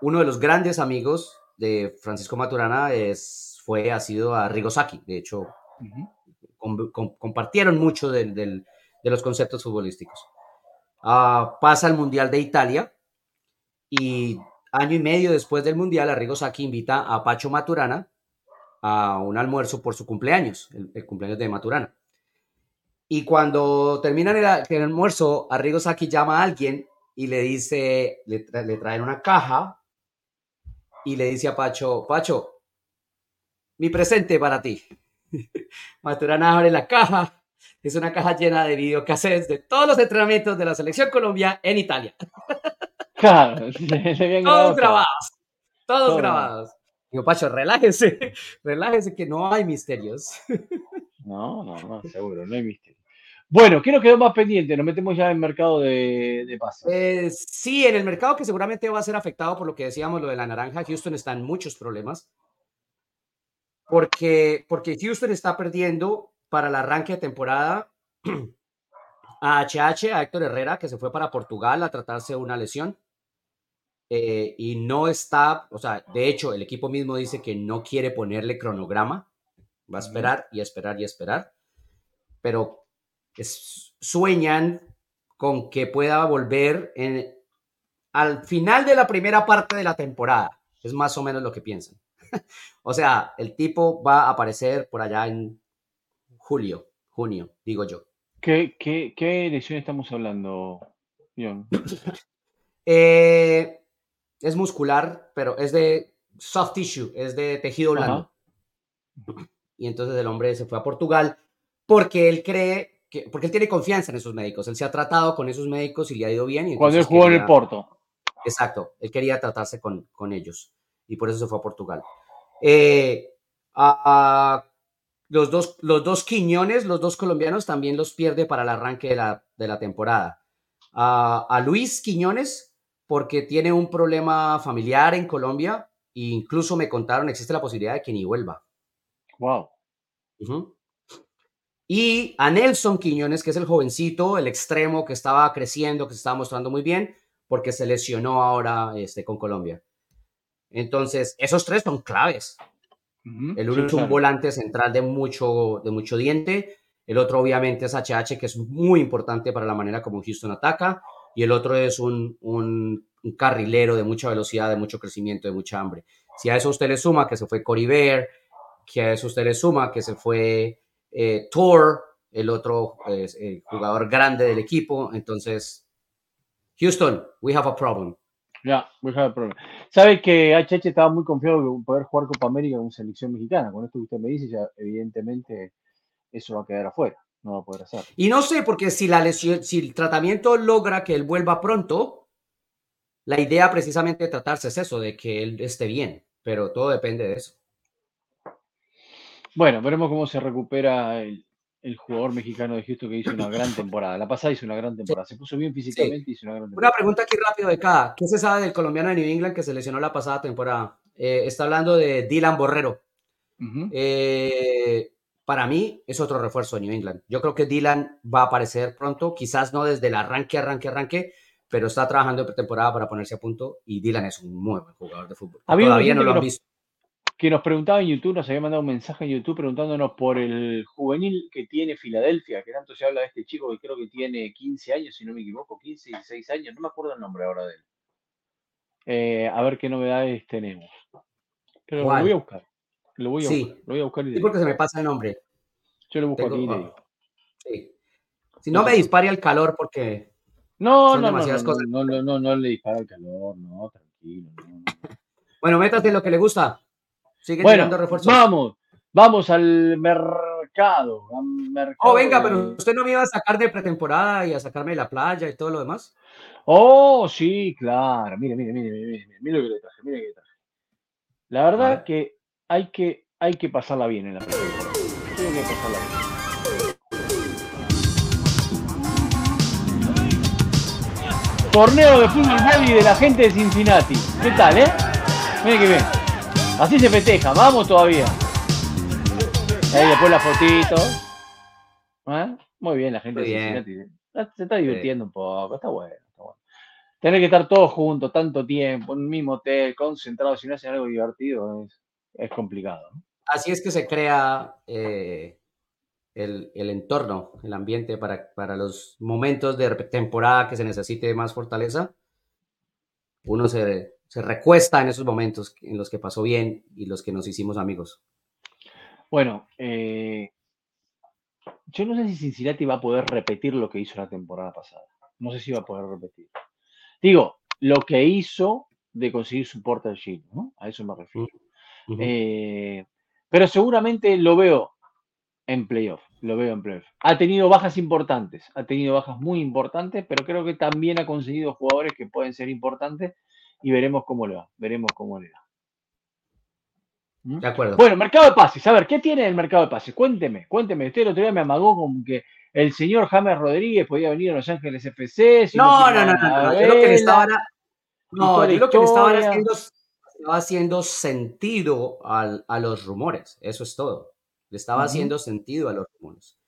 uno de los grandes amigos de Francisco Maturana es, fue, ha sido a Rigosaki, de hecho, compartieron mucho de los conceptos futbolísticos. Ah, pasa al Mundial de Italia y año y medio después del Mundial, Arrigo Saki invita a Pacho Maturana a un almuerzo por su cumpleaños, el, cumpleaños de Maturana. Y cuando terminan el, almuerzo, Arrigo Saki llama a alguien y le dice, le, le traen una caja y le dice a Pacho, Pacho, mi presente para ti. <laughs> Maturana abre la caja es una caja llena de videocassettes de todos los entrenamientos de la selección Colombia en Italia. Claro, <laughs> todos grabados. Todos grabados. Digo, Pacho, relájese, <laughs> relájese que no hay misterios. No, no, no, seguro, no hay misterio. Bueno, ¿qué nos quedó más pendiente? Nos metemos ya en el mercado de, de pases. Eh, sí, en el mercado que seguramente va a ser afectado por lo que decíamos, lo de la naranja. Houston está en muchos problemas. Porque, porque Houston está perdiendo para el arranque de temporada <clears throat> a HH, a Héctor Herrera, que se fue para Portugal a tratarse de una lesión. Eh, y no está, o sea, de hecho, el equipo mismo dice que no quiere ponerle cronograma, va a esperar y esperar y esperar, pero sueñan con que pueda volver en, al final de la primera parte de la temporada, es más o menos lo que piensan. <laughs> o sea, el tipo va a aparecer por allá en julio, junio, digo yo. ¿Qué, qué, qué lesión estamos hablando, John? <laughs> Eh, es muscular, pero es de soft tissue, es de tejido blando. Y entonces el hombre se fue a Portugal porque él cree que, porque él tiene confianza en esos médicos. Él se ha tratado con esos médicos y le ha ido bien. Cuando él jugó en el Porto. Exacto, él quería tratarse con, con ellos y por eso se fue a Portugal. Eh, a, los dos, los dos Quiñones, los dos colombianos, también los pierde para el arranque de la, de la temporada. A, Luis Quiñones, porque tiene un problema familiar en Colombia, e incluso me contaron, existe la posibilidad de que ni vuelva. Wow. Y a Nelson Quiñones, que es el jovencito, el extremo que estaba creciendo, que se estaba mostrando muy bien, porque se lesionó ahora este, con Colombia. Entonces, esos tres son claves. El uno es un volante central de mucho, de mucho diente. El otro, obviamente, es HH, que es muy importante para la manera como Houston ataca. Y el otro es un, carrilero de mucha velocidad, de mucho crecimiento, de mucha hambre. Si a eso usted le suma que se fue Cory Bear, que a eso usted le suma que se fue eh, Thor, el otro el jugador grande del equipo, entonces, Houston, we have a problem. Ya, yeah, Sabe que HH estaba muy confiado de poder jugar Copa América con selección mexicana. Con esto que usted me dice, ya evidentemente eso va a quedar afuera. No va a poder hacer. Y no sé, porque si la lesión, si el tratamiento logra que él vuelva pronto, la idea precisamente de tratarse es eso, de que él esté bien. Pero todo depende de eso. Bueno, veremos cómo se recupera el, el jugador mexicano de Houston que hizo una gran temporada. La pasada hizo una gran temporada. Se puso bien físicamente y hizo una gran temporada. Una pregunta aquí rápido de cada. ¿Qué se sabe del colombiano de New England que se lesionó la pasada temporada? Eh, está hablando de Dylan Borrero. Eh, para mí es otro refuerzo de New England. Yo creo que Dylan va a aparecer pronto, quizás no desde el arranque, arranque, arranque, pero está trabajando en pretemporada para ponerse a punto y Dylan es un muy buen jugador de fútbol. Todavía no lo han visto que nos preguntaba en YouTube, nos había mandado un mensaje en YouTube preguntándonos por el juvenil que tiene Filadelfia, que tanto se habla de este chico que creo que tiene 15 años, si no me equivoco, 15, 16 años, no me acuerdo el nombre ahora de él. Eh, a ver qué novedades tenemos. Pero lo voy a buscar. Lo voy a, buscar, lo voy a buscar. Y sí, porque se me pasa el nombre. Yo lo busco aquí y ah, Sí. Si no, me dispare al calor porque. No, no, no, no, no, no, no, le dispara el calor, no, tranquilo. <laughs> Bueno, métate lo que le gusta bueno, Vamos, vamos al mercado mercado. oh, venga, pero usted no me iba a sacar de pretemporada y a sacarme de la playa y todo lo demás. Oh, sí, claro. Mire, mire, mire, mire, mire, lo que le traje, mire que le traje. La verdad que hay que hay que pasarla bien en la pretemporada. Tiene que pasarla bien. Torneo de fútbol rally de la gente de Cincinnati. ¿Qué tal, eh? Miren que bien. Así se festeja, vamos todavía. Ahí después la fotito. ¿Eh? Muy bien, la gente de Cincinnati. Se está divirtiendo un poco, está bueno, está bueno. Tener que estar todos juntos tanto tiempo, en un mismo hotel, concentrados, si no hacen algo divertido, es, es complicado. Así es que se crea eh, el, entorno, el ambiente para, para los momentos de temporada que se necesite más fortaleza. Uno se, se recuesta en esos momentos en los que pasó bien y los que nos hicimos amigos. Bueno, eh, yo no sé si Cincinnati va a poder repetir lo que hizo la temporada pasada. No sé si va a poder repetir. Digo, lo que hizo de conseguir su Portal Shield, ¿no? A eso me refiero. Eh, pero seguramente lo veo en playoff. Lo veo en playoff. Ha tenido bajas importantes, ha tenido bajas muy importantes, pero creo que también ha conseguido jugadores que pueden ser importantes y veremos cómo le va. Veremos cómo le va. ¿Mm? De acuerdo. Bueno, mercado de pases. A ver, ¿qué tiene el mercado de pases? Cuénteme, cuénteme. Usted el otro día me amagó con que el señor James Rodríguez podía venir a Los Ángeles FC. no, no, no, no, Yo lo que le estaba, no, yo lo que le estaba haciendo, estaba haciendo sentido a los rumores. Eso es todo. Le estaba haciendo sentido a los rumores.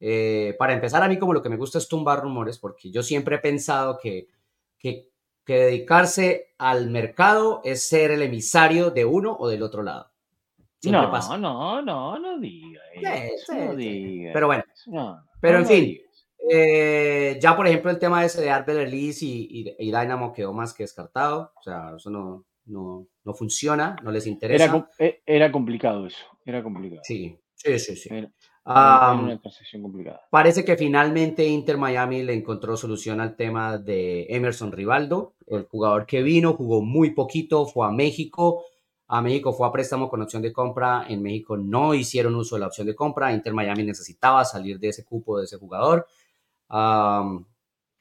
Eh, para empezar, a mí como lo que me gusta es tumbar rumores, porque yo siempre he pensado que, que, dedicarse al mercado es ser el emisario de uno o del otro lado. no, no, no, no diga eso. no diga Pero bueno, pero en fin, eh, ya por ejemplo el tema ese de Arbel Elise y, y, Dynamo quedó más que descartado. O sea, eso no, no, no funciona, no les interesa. Era, e, era, complicado eso, era complicado. Sí, sí, sí. sí. una complicada. Parece que finalmente Inter Miami le encontró solución al tema de Emerson Rivaldo, el jugador que vino, jugó muy poquito, fue a México. A México fue a préstamo con opción de compra. En México no hicieron uso de la opción de compra. Inter Miami necesitaba salir de ese cupo de ese jugador.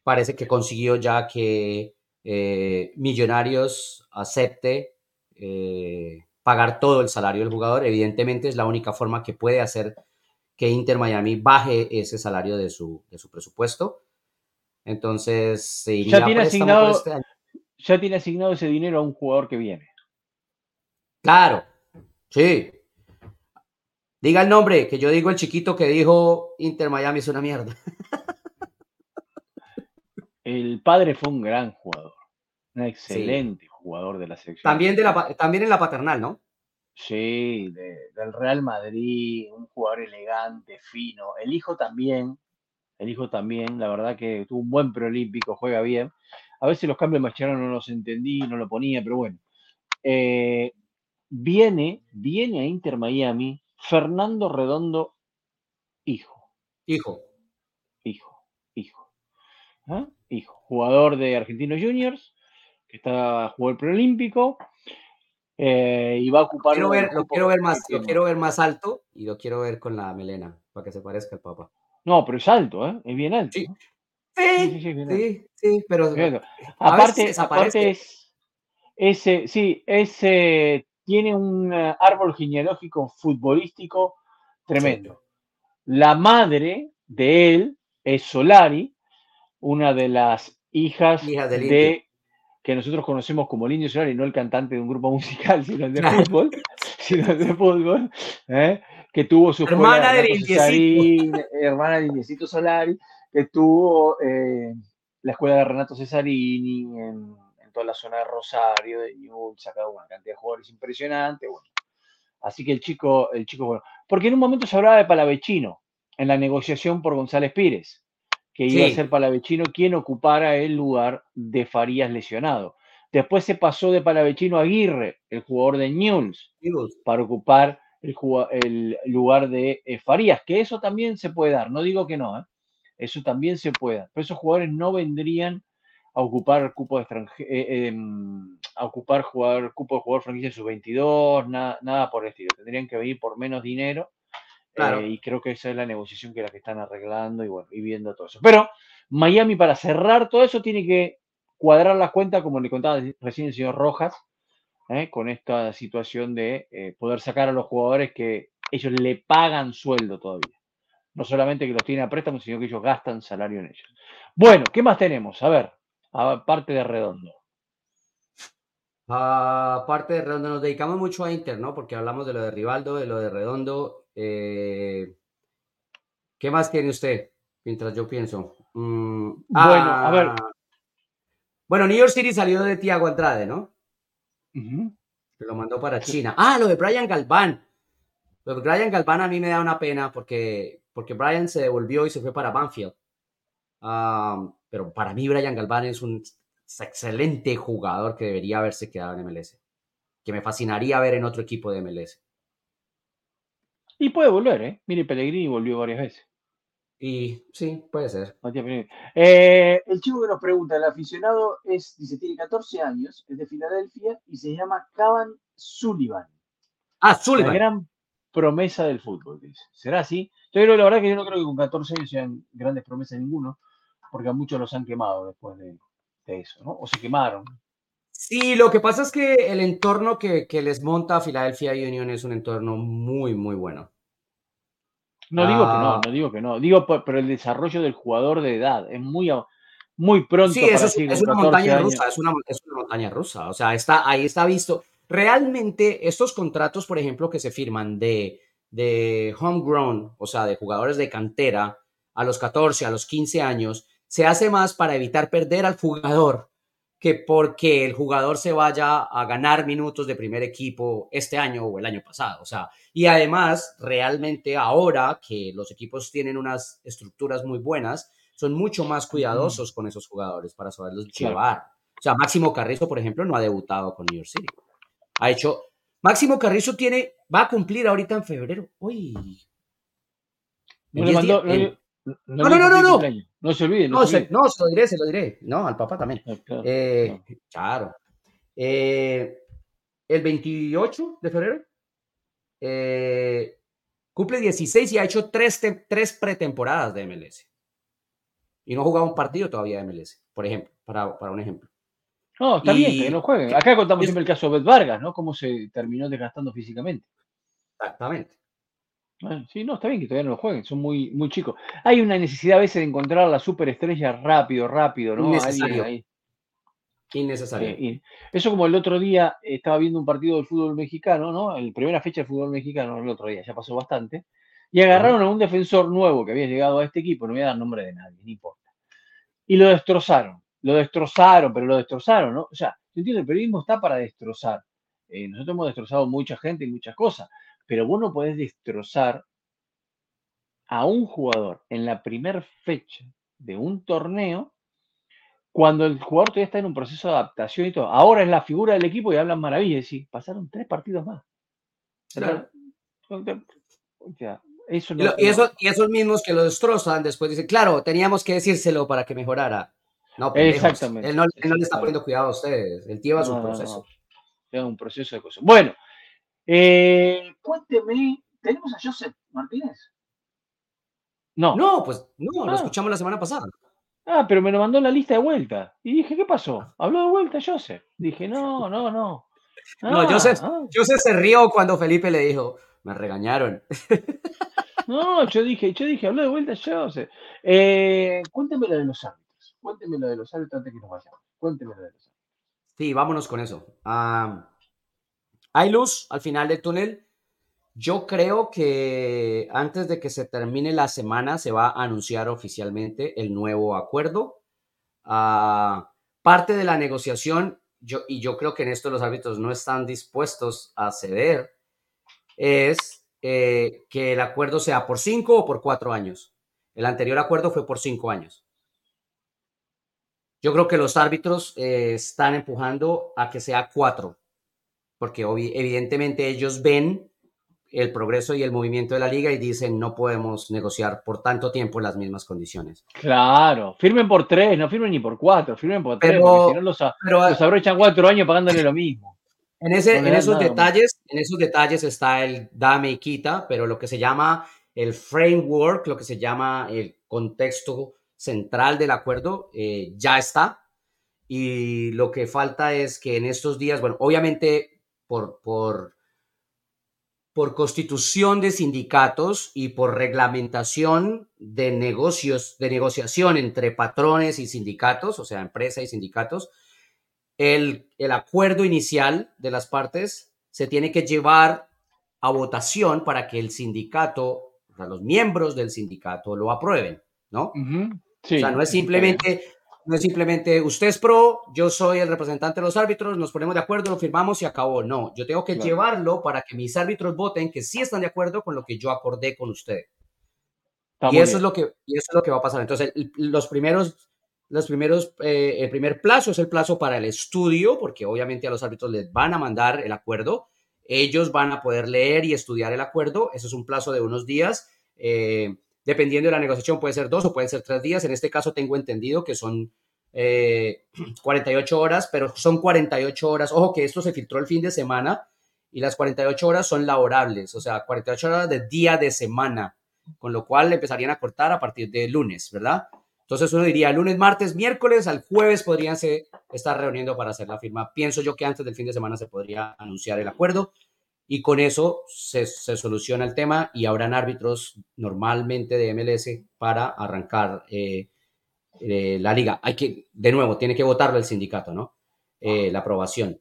parece que consiguió ya que eh, Millonarios acepte eh, pagar todo el salario del jugador. Evidentemente es la única forma que puede hacer que Inter Miami baje ese salario de su, de su presupuesto. Entonces ya tiene asignado este ya tiene asignado ese dinero a un jugador que viene. Claro, sí. Diga el nombre, que yo digo el chiquito que dijo Inter Miami es una mierda. <laughs> El padre fue un gran jugador, un excelente jugador de la selección. También, de la, también en la paternal, ¿no? Sí, del Real Madrid, un jugador elegante, fino. El hijo también, el hijo también, la verdad que tuvo un buen preolímpico, juega bien. A veces los cambios de Mascherano no los entendí, no lo ponía, pero bueno. Eh, viene, viene a Inter Miami Fernando Redondo, hijo. Hijo. Hijo, hijo. ¿Ah? Hijo, jugador de Argentinos Juniors, que está jugó el preolímpico eh, y va a ocupar. Quiero ver, lo quiero ver más, lo quiero ver más alto y lo quiero ver con la melena para que se parezca al papá. No, pero es alto, ¿eh? Es bien alto. Sí, sí, sí, sí, pero aparte, aparte es ese, sí, ese tiene un eh, árbol genealógico futbolístico tremendo. La madre de él es Solari, una de las hijas de que nosotros conocemos como Linio Solari, no el cantante de un grupo <laughs> musical, sino el de fútbol, sino de fútbol, ¿eh? que tuvo su hermana de hermana de Indiecito Solari, que tuvo eh, la escuela de Renato Cesarini en, toda la zona de Rosario, de Ñuble, sacado una cantidad de jugadores impresionante, bueno. Así que el chico, el chico, bueno, porque en un momento se hablaba de Palavecino en la negociación por González Pires que iba a ser Palavecino quien ocupara el lugar de Farías lesionado. Después se pasó de Palavecino a Aguirre, el jugador de Newell's, para ocupar el, el, lugar de eh, Farías, que eso también se puede dar, no digo que no, ¿eh? eso también se puede dar, pero esos jugadores no vendrían a ocupar cupo de eh, em, a ocupar jugador, cupo de jugador franquicia sub-22, nada, nada por el estilo, tendrían que venir por menos dinero Eh, y creo que esa es la negociación que la que están arreglando y bueno, y viendo todo eso. Pero Miami para cerrar todo eso tiene que cuadrar las cuentas, como le contaba recién el señor Rojas, ¿eh? con esta situación de eh, poder sacar a los jugadores que ellos le pagan sueldo todavía. No solamente que los tienen a préstamo, sino que ellos gastan salario en ellos. Bueno, ¿qué más tenemos? A ver, aparte de Redondo. Aparte de Redondo, nos dedicamos mucho a Inter, ¿no? Porque hablamos de lo de Rivaldo, de lo de Redondo. Eh, ¿Qué más tiene usted? Mientras yo pienso. Mm, bueno, a ver. Ah, bueno, New York City salió de Tiago Andrade, ¿no? Lo mandó para China. Ah, lo de Brian Galván. Lo de Brian Galván a mí me da una pena porque, porque Brian se devolvió y se fue para Banfield. Ah, pero para mí Brian Galván es un excelente jugador que debería haberse quedado en MLS. Que me fascinaría ver en otro equipo de MLS. Y puede volver, ¿eh? Mire, Pellegrini volvió varias veces. Y sí, puede ser. Eh, el chico que nos pregunta, el aficionado es, dice, tiene 14 años, es de Filadelfia y se llama Cavan Sullivan. Ah, Sullivan. La gran promesa del fútbol, dice. ¿Será así? Yo creo, la verdad que yo no creo que con 14 años sean grandes promesas ninguno, porque a muchos los han quemado después de, eso, ¿no? O se quemaron. Sí, lo que pasa es que el entorno que, que les monta Filadelfia Union es un entorno muy, muy bueno. No digo que no, ah. no digo que no. Digo, pero el desarrollo del jugador de edad es muy, muy pronto. Sí, eso es, una montaña rusa, es una, montaña rusa. O sea, está, ahí está visto. Realmente, estos contratos, por ejemplo, que se firman de, de homegrown, o sea, de jugadores de cantera, a los 14, a los 15 años, se hace más para evitar perder al jugador que porque el jugador se vaya a ganar minutos de primer equipo este año o el año pasado. O sea, y además, realmente ahora que los equipos tienen unas estructuras muy buenas, son mucho más cuidadosos con esos jugadores para saberlos llevar. O sea, Máximo Carrizo, por ejemplo, no ha debutado con New York City. Ha hecho. Máximo Carrizo tiene. Va a cumplir ahorita en febrero. Uy. No, no, no, no, no, no. No se olvide. No, se, no, se lo diré, se lo diré. No, al papá también. Ah, eh, claro. Eh, el 28 de febrero eh, cumple 16 y ha hecho tres, tres pretemporadas de MLS. Y no ha jugado un partido todavía de MLS, por ejemplo, para, para un ejemplo. No, está bien que no juegue. Acá contamos siempre el caso de Bet Vargas, ¿no? Cómo se terminó desgastando físicamente. Exactamente. Sí, no, está bien que todavía no lo jueguen, son muy, muy chicos. Hay una necesidad a veces de encontrar la superestrella rápido, rápido, ¿no? Innecesario. Innecesario. Eh, eso como el otro día estaba viendo un partido del fútbol mexicano, ¿no? El primera fecha del fútbol mexicano, el otro día, ya pasó bastante, y agarraron a un defensor nuevo que había llegado a este equipo, no voy a dar nombre de nadie, no importa. Y lo destrozaron, lo destrozaron, pero lo destrozaron, ¿no? O sea, yo entiendo, el periodismo está para destrozar. Eh, nosotros hemos destrozado mucha gente y muchas cosas, pero vos no podés destrozar a un jugador en la primera fecha de un torneo cuando el jugador todavía está en un proceso de adaptación y todo. Ahora es la figura del equipo y hablan maravillas. Y pasaron tres partidos más. Eso y, esos mismos que lo destrozan después dicen, claro, teníamos que decírselo para que mejorara. No, Exactamente. Él no, le está poniendo cuidado a ustedes. Él lleva su proceso. Lleva un proceso de cosas. Bueno, eh, cuénteme, ¿tenemos a Joseph Martínez? No. No, pues no, lo ah. escuchamos la semana pasada. Ah, pero me lo mandó la lista de vuelta. Y dije, ¿qué pasó? Habló de vuelta Joseph. Dije, no, no, no. <laughs> no, ah, Joseph, ah. Joseph se rió cuando Felipe le dijo, me regañaron. <laughs> No, yo dije, yo dije, habló de vuelta Joseph. Eh, cuénteme lo de los árbitros. Cuénteme lo de los árbitros antes que nos vayamos. Cuénteme lo de los árbitros. Sí, vámonos con eso. Ah hay luz al final del túnel. Yo creo que antes de que se termine la semana se va a anunciar oficialmente el nuevo acuerdo. Ah, parte de la negociación, y yo creo que en esto los árbitros no están dispuestos a ceder, es eh, que el acuerdo sea por cinco o por cuatro años. El anterior acuerdo fue por cinco años. Yo creo que los árbitros eh, están empujando a que sea cuatro porque evidentemente ellos ven el progreso y el movimiento de la liga y dicen no podemos negociar por tanto tiempo las mismas condiciones. Claro, firmen por tres, no firmen ni por cuatro, firmen por tres, porque si no los, los abrochan cuatro años pagándole lo mismo. En, ese, en esos detalles, en esos detalles está el dame y quita, pero lo que se llama el framework, lo que se llama el contexto central del acuerdo, eh, ya está. Y lo que falta es que en estos días, bueno, obviamente por, por, por constitución de sindicatos y por reglamentación de negocios, de negociación entre patrones y sindicatos, o sea, empresa y sindicatos, el, el acuerdo inicial de las partes se tiene que llevar a votación para que el sindicato, o sea, los miembros del sindicato lo aprueben, ¿no? o sea, no es simplemente, no es simplemente usted es pro, yo soy el representante de los árbitros, nos ponemos de acuerdo, lo firmamos y acabó. No, yo tengo que llevarlo para que mis árbitros voten que sí están de acuerdo con lo que yo acordé con usted. y eso, es lo que, y eso es lo que va a pasar. Entonces, los primeros, los primeros, eh, el primer plazo es el plazo para el estudio, porque obviamente a los árbitros les van a mandar el acuerdo ellos van a poder leer y estudiar el acuerdo. Eso es un plazo de unos días. Eh, dependiendo de la negociación, puede ser dos o pueden ser tres días. En este caso, tengo entendido que son 48 eh, <clears throat> horas, pero son 48 horas. Ojo que esto se filtró el fin de semana y las 48 horas son laborables, o sea, 48 horas de día de semana, con lo cual empezarían a cortar a partir de lunes, ¿verdad? Entonces uno diría lunes, martes, miércoles, al jueves podrían se estar reuniendo para hacer la firma. Pienso yo que antes del fin de semana se podría anunciar el acuerdo y con eso se, soluciona el tema y habrán árbitros normalmente de MLS para arrancar eh, eh, la liga. Hay que, de nuevo, tiene que votarlo el sindicato, ¿no? Eh, la aprobación.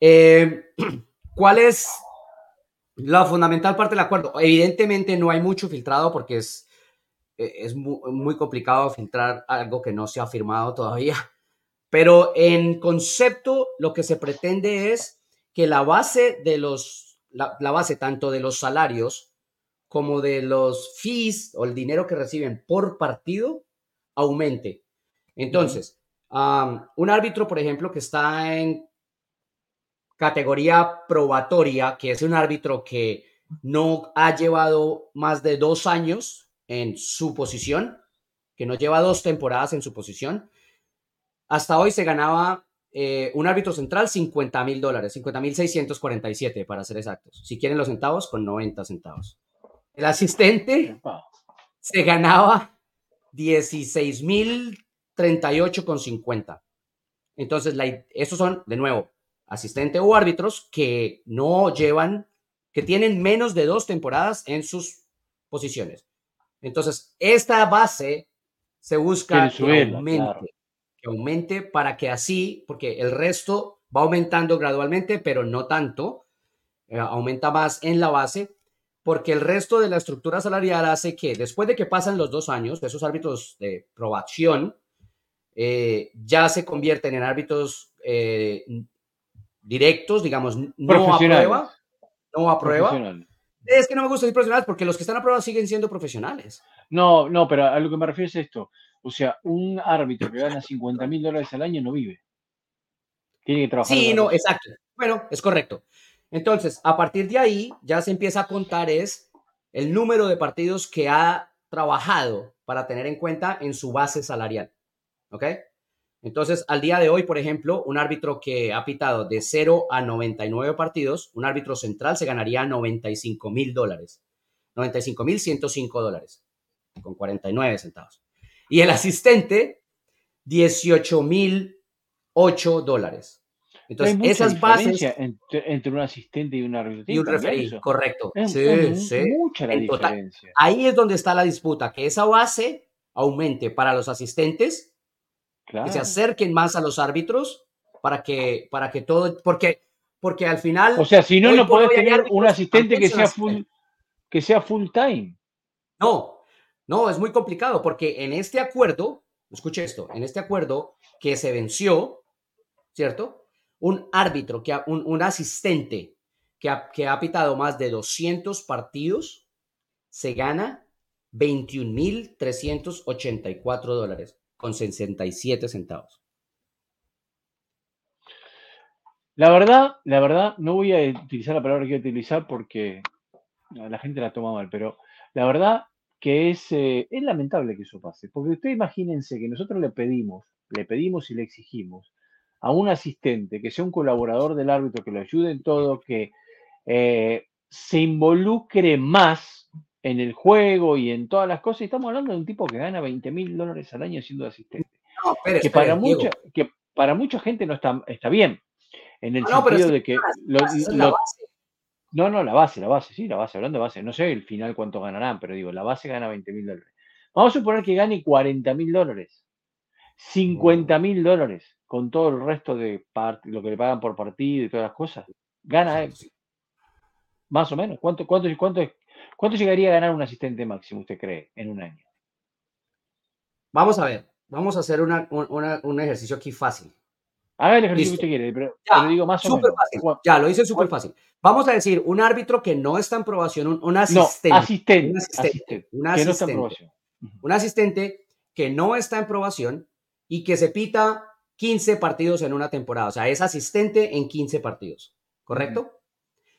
<clears throat> ¿Cuál es la fundamental parte del acuerdo? Evidentemente no hay mucho filtrado porque es es muy, complicado filtrar algo que no se ha firmado todavía. <laughs> Pero en concepto, lo que se pretende es que la base de los, la, base tanto de los salarios como de los fees o el dinero que reciben por partido aumente. Entonces, un árbitro, por ejemplo, que está en categoría probatoria, que es un árbitro que no ha llevado más de dos años en su posición, que no lleva dos temporadas en su posición. Hasta hoy se ganaba eh, un árbitro central 50 mil dólares, 50 mil 647 para ser exactos. Si quieren los centavos, con 90 centavos. El asistente se ganaba 16 mil 38 con 50. Entonces, la, estos son, de nuevo, asistente o árbitros que no llevan, que tienen menos de dos temporadas en sus posiciones. Entonces, esta base se busca que aumente, que aumente para que así, porque el resto va aumentando gradualmente, pero no tanto, eh, aumenta más en la base, porque el resto de la estructura salarial hace que después de que pasan los dos años, esos árbitros de probación, eh, ya se convierten en árbitros eh, directos, digamos, no a prueba, no a prueba, es que no me gusta decir profesionales porque los que están aprobados siguen siendo profesionales. No, no, pero a lo que me refiero es esto. O sea, un árbitro que gana 50 mil dólares al año no vive. Tiene que trabajar. Sí, no, exacto. Bueno, es correcto. Entonces, a partir de ahí ya se empieza a contar es el número de partidos que ha trabajado para tener en cuenta en su base salarial. ¿Ok? Entonces, al día de hoy, por ejemplo, un árbitro que ha pitado de 0 a 99 partidos, un árbitro central se ganaría 95 mil dólares. 95 mil 105 dólares, con 49 centavos. Y el asistente, 18 mil 8 dólares. Entonces, esas bases. Entre, un asistente y un árbitro. Y un referí, correcto. sí, sí. Mucha la diferencia. ahí es donde está la disputa, que esa base aumente para los asistentes que se acerquen más a los árbitros para que, para que todo, porque, porque al final... O sea, si no, no puedes tener un asistente que sea, full, que sea full time. No, no, es muy complicado porque en este acuerdo, escuche esto, en este acuerdo que se venció, ¿cierto? Un árbitro, que un, un asistente que ha, que ha pitado más de 200 partidos, se gana 21.384 dólares con 67 centavos. La verdad, la verdad, no voy a utilizar la palabra que quiero utilizar porque la gente la toma mal, pero la verdad que es, eh, es lamentable que eso pase. Porque ustedes imagínense que nosotros le pedimos, le pedimos y le exigimos a un asistente que sea un colaborador del árbitro, que lo ayude en todo, que eh, se involucre más en el juego y en todas las cosas. Y estamos hablando de un tipo que gana 20 mil dólares al año siendo asistente. No, que, para mucha, que para mucha gente no está, está bien. En el no, pero sentido de que lo- la lo- base. No, no, la base, la base, sí, la base, hablando de base. No sé el final cuánto ganarán, pero digo, la base gana 20 mil dólares. Vamos a suponer que gane 40 mil dólares, 50 mil dólares, con todo el resto de part- lo que le pagan por partido y todas las cosas. Gana él, más o menos. ¿Cuánto, cuánto, cuánto, cuánto llegaría a ganar un asistente máximo, usted cree, en un año? Vamos a ver, vamos a hacer una- un, una- un ejercicio aquí fácil. Haga el ejercicio Listo. que usted quiere, pero, Ya, pero digo más o Súper menos. fácil. ¿Cuá- Ya, lo hice súper fácil. Vamos a decir, un árbitro que no está en probación, un, un asistente. No, asistente. un asistente, asistente, un que no está en asistente. aprobación. un asistente que no está en probación y que se pita 15 partidos en una temporada. O sea, es asistente en 15 partidos. ¿Correcto?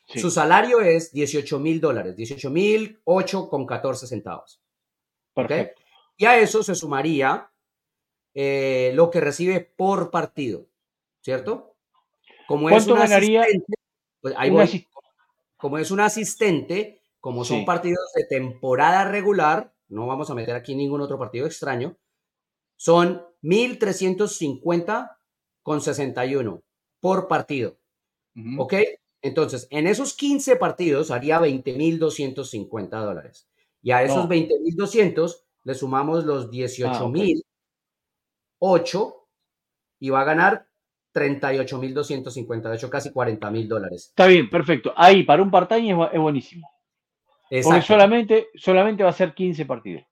Sí. Su salario es 18 mil dólares, 18 mil 8 con 14 centavos. Perfecto. Y a eso se sumaría eh, lo que recibe por partido, ¿cierto? Como es ¿Cuánto un ganaría asistente, pues ahí voy. como es un asistente, como son Sí. partidos de temporada regular, no vamos a meter aquí ningún otro partido extraño, son 1.350 con 61 por partido, Ujú. ¿ok? Entonces, en esos 15 partidos haría 20.250 dólares. Y a esos No. 20.200 le sumamos los 18.008 y va a ganar 38.250, de hecho casi 40.000 dólares. Está bien, perfecto. Ahí, para un part-time es, bu- es buenísimo. Porque solamente, solamente va a ser 15 partidos.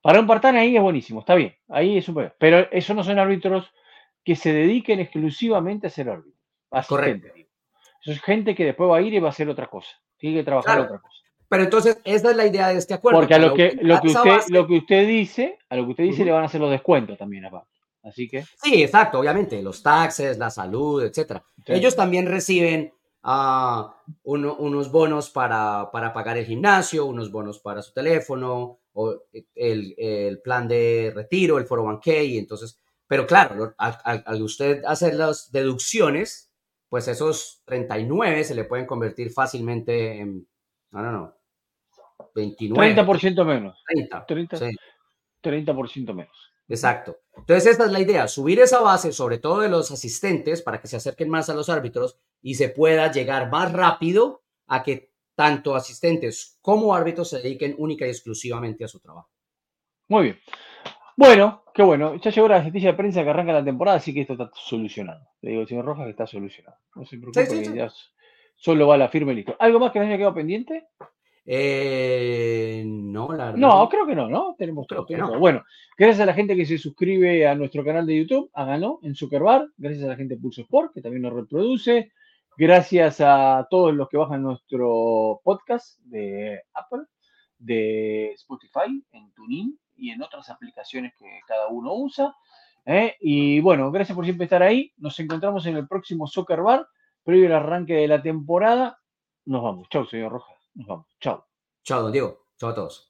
Para un part-time ahí es buenísimo, está bien. Ahí es un Pero eso no son árbitros que se dediquen exclusivamente a ser árbitros. digo. Eso es gente que después va a ir y va a hacer otra cosa. Tiene que trabajar Claro. otra cosa. Pero entonces, esa es la idea de este acuerdo. Porque a lo que, lo que usted, base- lo que usted dice, a lo que usted dice le van a hacer los descuentos también aparte. Así que. Sí, exacto, obviamente, los taxes, la salud, etcétera. Sí. Ellos también reciben ah, uno- unos bonos para, para pagar el gimnasio, unos bonos para su teléfono, o el, el plan de retiro, el 401k, y entonces, pero claro, lo- al, al- al usted hacer las deducciones, pues esos 39 se le pueden convertir fácilmente en, no, no, no, 29, 30% menos. 30, 30. sí. 30% menos. Exacto. Entonces, esta es la idea, subir esa base, sobre todo de los asistentes, para que se acerquen más a los árbitros y se pueda llegar más rápido a que tanto asistentes como árbitros se dediquen única y exclusivamente a su trabajo. Muy bien. Bueno, qué bueno. Ya llegó la gestilla de prensa que arranca la temporada, así que esto está solucionado. Le digo al señor Rojas que está solucionado. No se preocupe, Sí, sí, solo va la firma y listo. ¿Algo más que nos haya quedado pendiente? Eh, no, la verdad. No, creo que no, ¿no? Tenemos Creo todo. que no. Bueno, gracias a la gente que se suscribe a nuestro canal de YouTube, háganlo en Zuckerbar. Gracias a la gente de Pulso Sport, que también nos reproduce. Gracias a todos los que bajan nuestro podcast de Apple, de Spotify, en TuneIn y en otras aplicaciones que cada uno usa. ¿eh? Y bueno, gracias por siempre estar ahí. Nos encontramos en el próximo Soccer Bar, previo al arranque de la temporada. Nos vamos. Chau, señor Rojas. Chau. Chao, don Diego. Chao a todos.